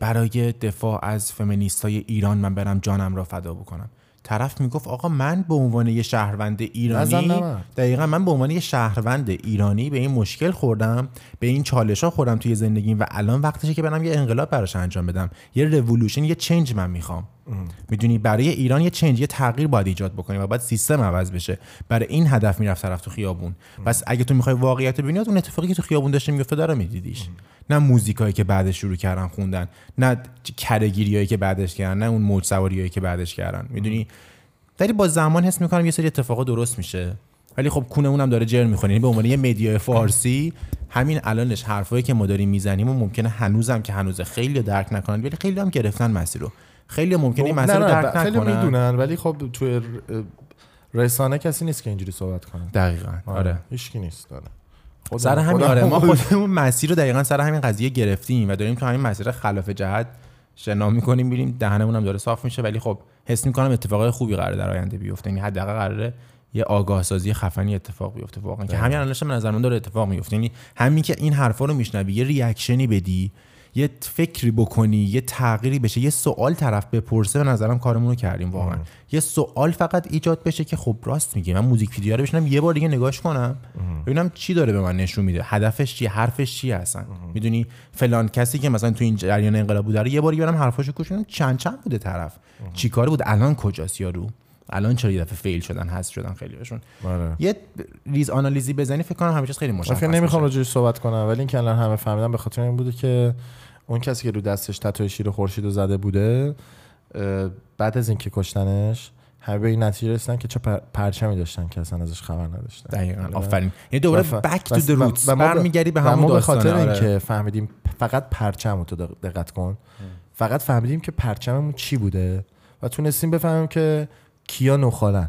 برای دفاع از فمینیستای ایران من برم جانم را فدا بکنم طرف می‌گفت آقا من به عنوان یه شهروند ایرانی. دقیقا من به عنوان یه شهروند ایرانی به این مشکل خوردم به این چالش ها خوردم توی زندگیم و الان وقتشه که برم یه انقلاب براش انجام بدم یه رولوشن یه چنج من می‌خوام می‌دونی برای ایران یه چنج یه تغییر باید ایجاد بکنی و باید سیستم عوض بشه. برای این هدف می‌رفت طرف تو خیابون. پس اگه تو می‌خوای واقعیت ببینی اون اتفاقی که تو خیابون داشته میفته داره میدیدیش. نه موزیکایی که بعدش شروع کردن خوندن نه کرهگیریایی که بعدش کردن نه اون موج سواریایی که بعدش کردن. می‌دونی؟ ولی با زمان حس می‌کنم یه سری اتفاقا درست میشه. ولی خب کونه اونم داره جر می‌خوره. یعنی به عنوان یه مدیا فارسی همین الانش حرفایی که ما داریم می‌زنیم و ممکنه هنوزم که هنوز خیلی درک نکنن ولی خیلی هم گرفتن مسیر رو. خیلی ممکنه این مسیر رو درک خیلی نکنن می‌دونن ولی خب توی رسانه کسی نیست که اینجوری صحبت کنه. دقیقا آره هیچکی نیست داره سر همین آره ما خودمون مسیر رو دقیقا سر همین قضیه گرفتیم و داریم تو همین مسیر خلاف جهت شنا می‌کنیم میریم دهنمون هم داره صاف میشه ولی خب حس می‌کنم اتفاقای خوبی قراره در آینده بیفته. یعنی حداقل قراره یه آگاه سازی خفنی اتفاق بیفته. واقعا که همین الانش به نظر من داره اتفاق میفته یعنی همین که این حرفا رو میشنوی یه ریاکشنی بدی یه فکری بکنی یه تغییری بشه یه سوال طرف بپرسه به نظرم کارمون رو کردیم واقعا. یه سوال فقط ایجاد بشه که خب راست میگه من موزیک ویدیو رو بشنم یه بار دیگه نگاش کنم. ببینم چی داره به من نشون میده. هدفش چیه؟ حرفش چیه هستن می‌دونی فلان کسی که مثلا تو این جریان انقلاب بوده رو یه بار برم حرفاشو گوش چند چند بوده طرف؟ چی کاره بود؟ الان کجاست یارو؟ الان چرا یه دفعه فیل شدن هست شدن خیلیشون آره. یه ریز آنالیزی بزنی فکر کنم همیشه خیلی من مشخص فکر نمی‌خوام. راجعش صحبت کنم ولی اینکه الان همه فهمیدن به خاطر این بوده که اون کسی که رو دستش تتوی شیر خورشید رو زده بوده بعد از اینکه کشتنش همه به این نتیجه رسیدن که چه پر- پرچمی داشتن که اصلا ازش خبر نداشتن دقیقاً آره. آفرین یعنی دوباره ف- بک تو د روتس برمیگردی به همون به خاطر آره. اینکه فهمیدیم فقط پرچم تو دق- دقت کن فقط فهمیدیم که پرچممون چی بوده و تونستیم بفهمیم که کیا نخالن.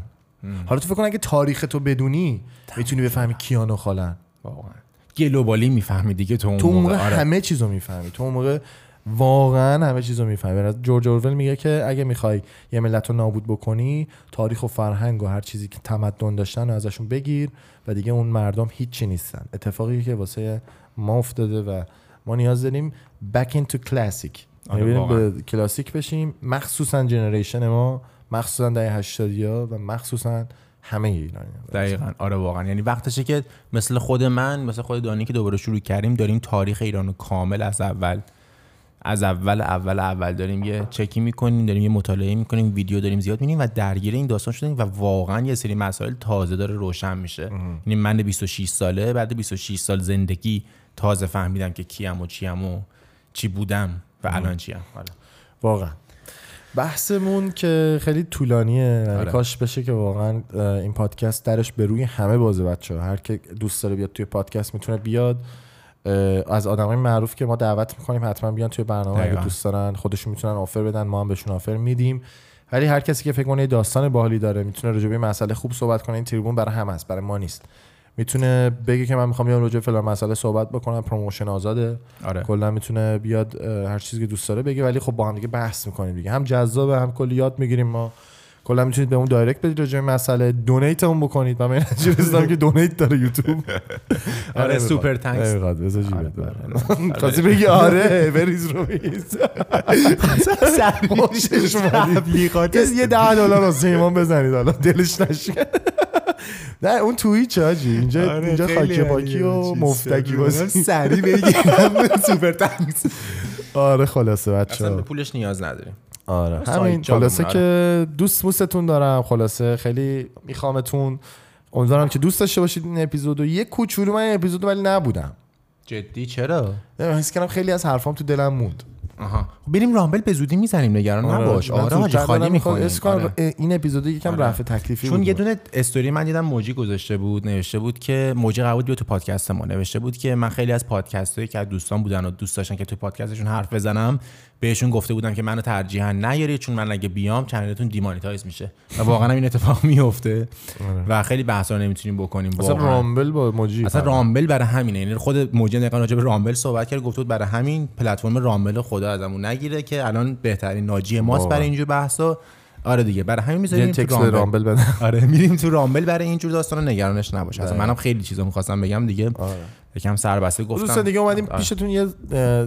حالا تو فکر کن اگه تاریخ تو بدونی می‌تونی بفهمی کیا نخالن. واقعا. گلوبالی می‌فهمی دیگه تو اون تو موقع موقع آره. همه چیزو می‌فهمی. تو اون موقع واقعا همه چیزو می‌فهمی. جورج اورول میگه که اگه می‌خوای یه ملت رو نابود بکنی تاریخ و فرهنگ و هر چیزی که تمدن داشتن و ازشون بگیر و دیگه اون مردم هیچی نیستن. اتفاقی که واسه ما افتاده و ما نیاز داریم back into classic. آره، بریم. به کلاسیک بشیم. مخصوصا جنریشن ما مخصوصا دهه 80 ها و مخصوصا همه ایرانی دقیقا. آره واقعا. یعنی وقتشه که مثل خود من مثل خود دانی که دوباره شروع کردیم داریم تاریخ ایران رو کامل از اول از اول اول اول داریم یه چکی می‌کنیم داریم یه مطالعه می‌کنیم ویدیو داریم زیاد می‌بینیم و درگیر این داستان شدیم و واقعا یه سری مسائل تازه داره روشن میشه. یعنی من 26 ساله بعد 26 سال زندگی تازه فهمیدم که کیم و چیم و چی بودم و الان چیم. آره. واقعا. بحثمون که خیلی طولانیه. یعنی آره. کاش بشه که واقعا این پادکست درش به روی همه بازه بچه هر که دوست داره بیاد توی پادکست می‌تونه بیاد. از آدمای معروف که ما دعوت می‌کنیم حتما بیان توی برنامه اگه. دوست دارن. خودشون می‌تونن آفر بدن ما هم بهشون آفر میدیم. ولی هر کسی که فکر کنه داستان باحالی داره می‌تونه راجع به مسئله خوب صحبت کنه این تریبون برای همه است برای ما نیست. می‌تونه بگه که من می‌خوام بیام راجع فلان مسئله صحبت بکنم. پروموشن آزاده. آره. کلا می‌تونه بیاد هر چیزی که دوست داره بگه ولی خب با هم دیگه بحث می‌کنیم دیگه. هم جذابه هم کلی یاد می‌گیریم ما. کلا می‌تونید به اون دایرکت بدید راجع به مسئله. دونیت اون بکنید. من به این نتیجه رسیدم که دونیت داره یوتیوب. آره سوپر تانکس. آره، آره. خواستی بگی آره بریز رو اومدی. تبلیغات یه ده دلار واسه ایمان بزنید. حالا دلش نشه نه اون توییچ هاجی اینجا آره، اینجا خاکی پاکی و مفتکی بازی. سری بگیرم سوپر تانکس آره خلاصه بچه اصلا به پولش نیاز نداریم. آره. سایت همین خلاصه آره. که دوست موستون دارم. خلاصه خیلی میخوامتون. امیدوارم که دوست داشته باشید این اپیزودو یه کوچولو من این اپیزودو ولی نبودم. جدی؟ چرا؟ حس کردم خیلی از حرفام تو دلم موند. آها. بریم رامبل به زودی می‌زنیم نگران نباش. من آره حاجی خالی می‌خوام. حس کنم این اپیزودو یکم آره. رفع تکلیفی چون یه دونه استوری من دیدم موجی گذاشته بود نوشته بود که موجی قبول بیا تو پادکست ما. نوشته بود که من خیلی از پادکست هایی که دوستان بودن و دوست داشتن که تو پادکستشون حرف بزنم بهشون گفته بودم که منو ترجیحاً نیارید چون من اگه بیام چنلتون دیمانیتایز میشه. و واقعا این اتفاق میفته. و خیلی بحثا نمی‌تونیم بکنیم. اصلا. رامبل با موجی اصلا رامبل برای همینه. یعنی خود موجی دقیقا راجع به رامبل صحبت کرد گفت بود برای همین پلتفرم رامبل خدا ازمون نگیره که الان بهترین ناجی ماست. برای اینجور بحثا. آره دیگه. برای همین می‌ذاریم تو رامبل. رامبل بدن آره میریم تو رامبل برای اینجور داستانا نگرانش نباش اصلا. منم خیلی چیزا می‌خواستم بگم دیگه. آره. یکم سربسته گفتم دوستان دیگه اومدیم آره. پیشتون یه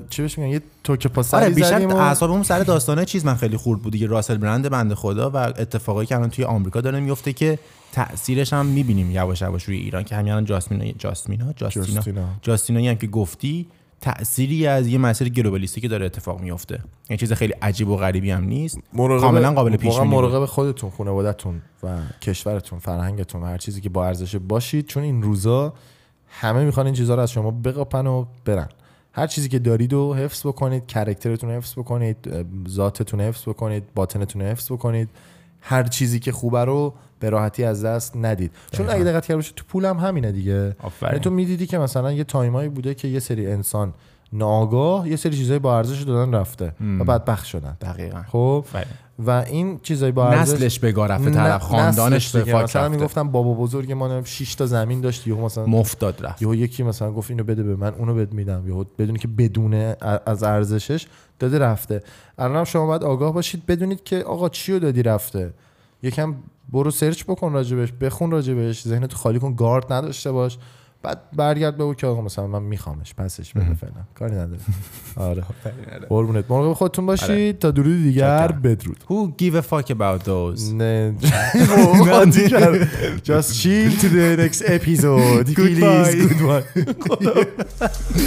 چی بهش میگن یه توکه پا آره بیشتر و اعصابمون سر داستانه چیز من خیلی خورد بود دیگه راسل برند بنده خدا و اتفاقایی که الان توی آمریکا داره میفته که تاثیرش هم می‌بینیم یواش یواش روی ایران که همین الان جاسمینا جاسمینا جاستینا جاستینا. جاستینایی هم که گفتی تأثیری از یه مسیر گلوبالیستی که داره اتفاق میفته یه چیز خیلی عجیب و غریبی هم نیست کاملا قابل پیش بینی. مراقب خودتون خانوادهتون و کشورتون فرهنگتون و هر چیزی که با ارزش باشید چون این روزا همه می‌خوان این چیزها رو از شما بقاپن و برن. هر چیزی که دارید رو حفظ بکنید character تون حفظ بکنید ذاتتون حفظ بکنید باطنتون حفظ بکنید هر چیزی که خوبه رو به راحتی از دست ندید. چون اگه دقت کرده تو پول هم همینه دیگه. آفرین. یعنی تو می‌دیدی که مثلا یه time ایی بوده که یه سری انسان ناآگاه یه سری چیزای با ارزش دادن رفته و بدبخت شدن. دقیقا. خب. و این چیزای با ارزش نصلش بگاه رفته طرف خاندانش نسلش به. فاک مثلا می‌گفتم بابا بزرگ ما 6 تا زمین داشت یهو مثلا مفت داد رفت. یهو یکی مثلا گفت اینو بده به من اونو بد میدم. یهو بدونی که بدونه از ارزشش داده رفته. الان شما باید آگاه باشید بدونید که آقا چیو دادی رفته. یکم برو سرچ بکن راجبش بخون راجبش ذهنت خالی کن گارد نداشته باش. بعد برگرد به او که آقا مثلا من میخوامش پسش بده فعلا کاری نداره آره قربونت مراقب خودتون باشید تا درود دیگر. بدرود Who give a fuck about those نه. Just chill to the next episode. Please. Goodbye. Goodbye.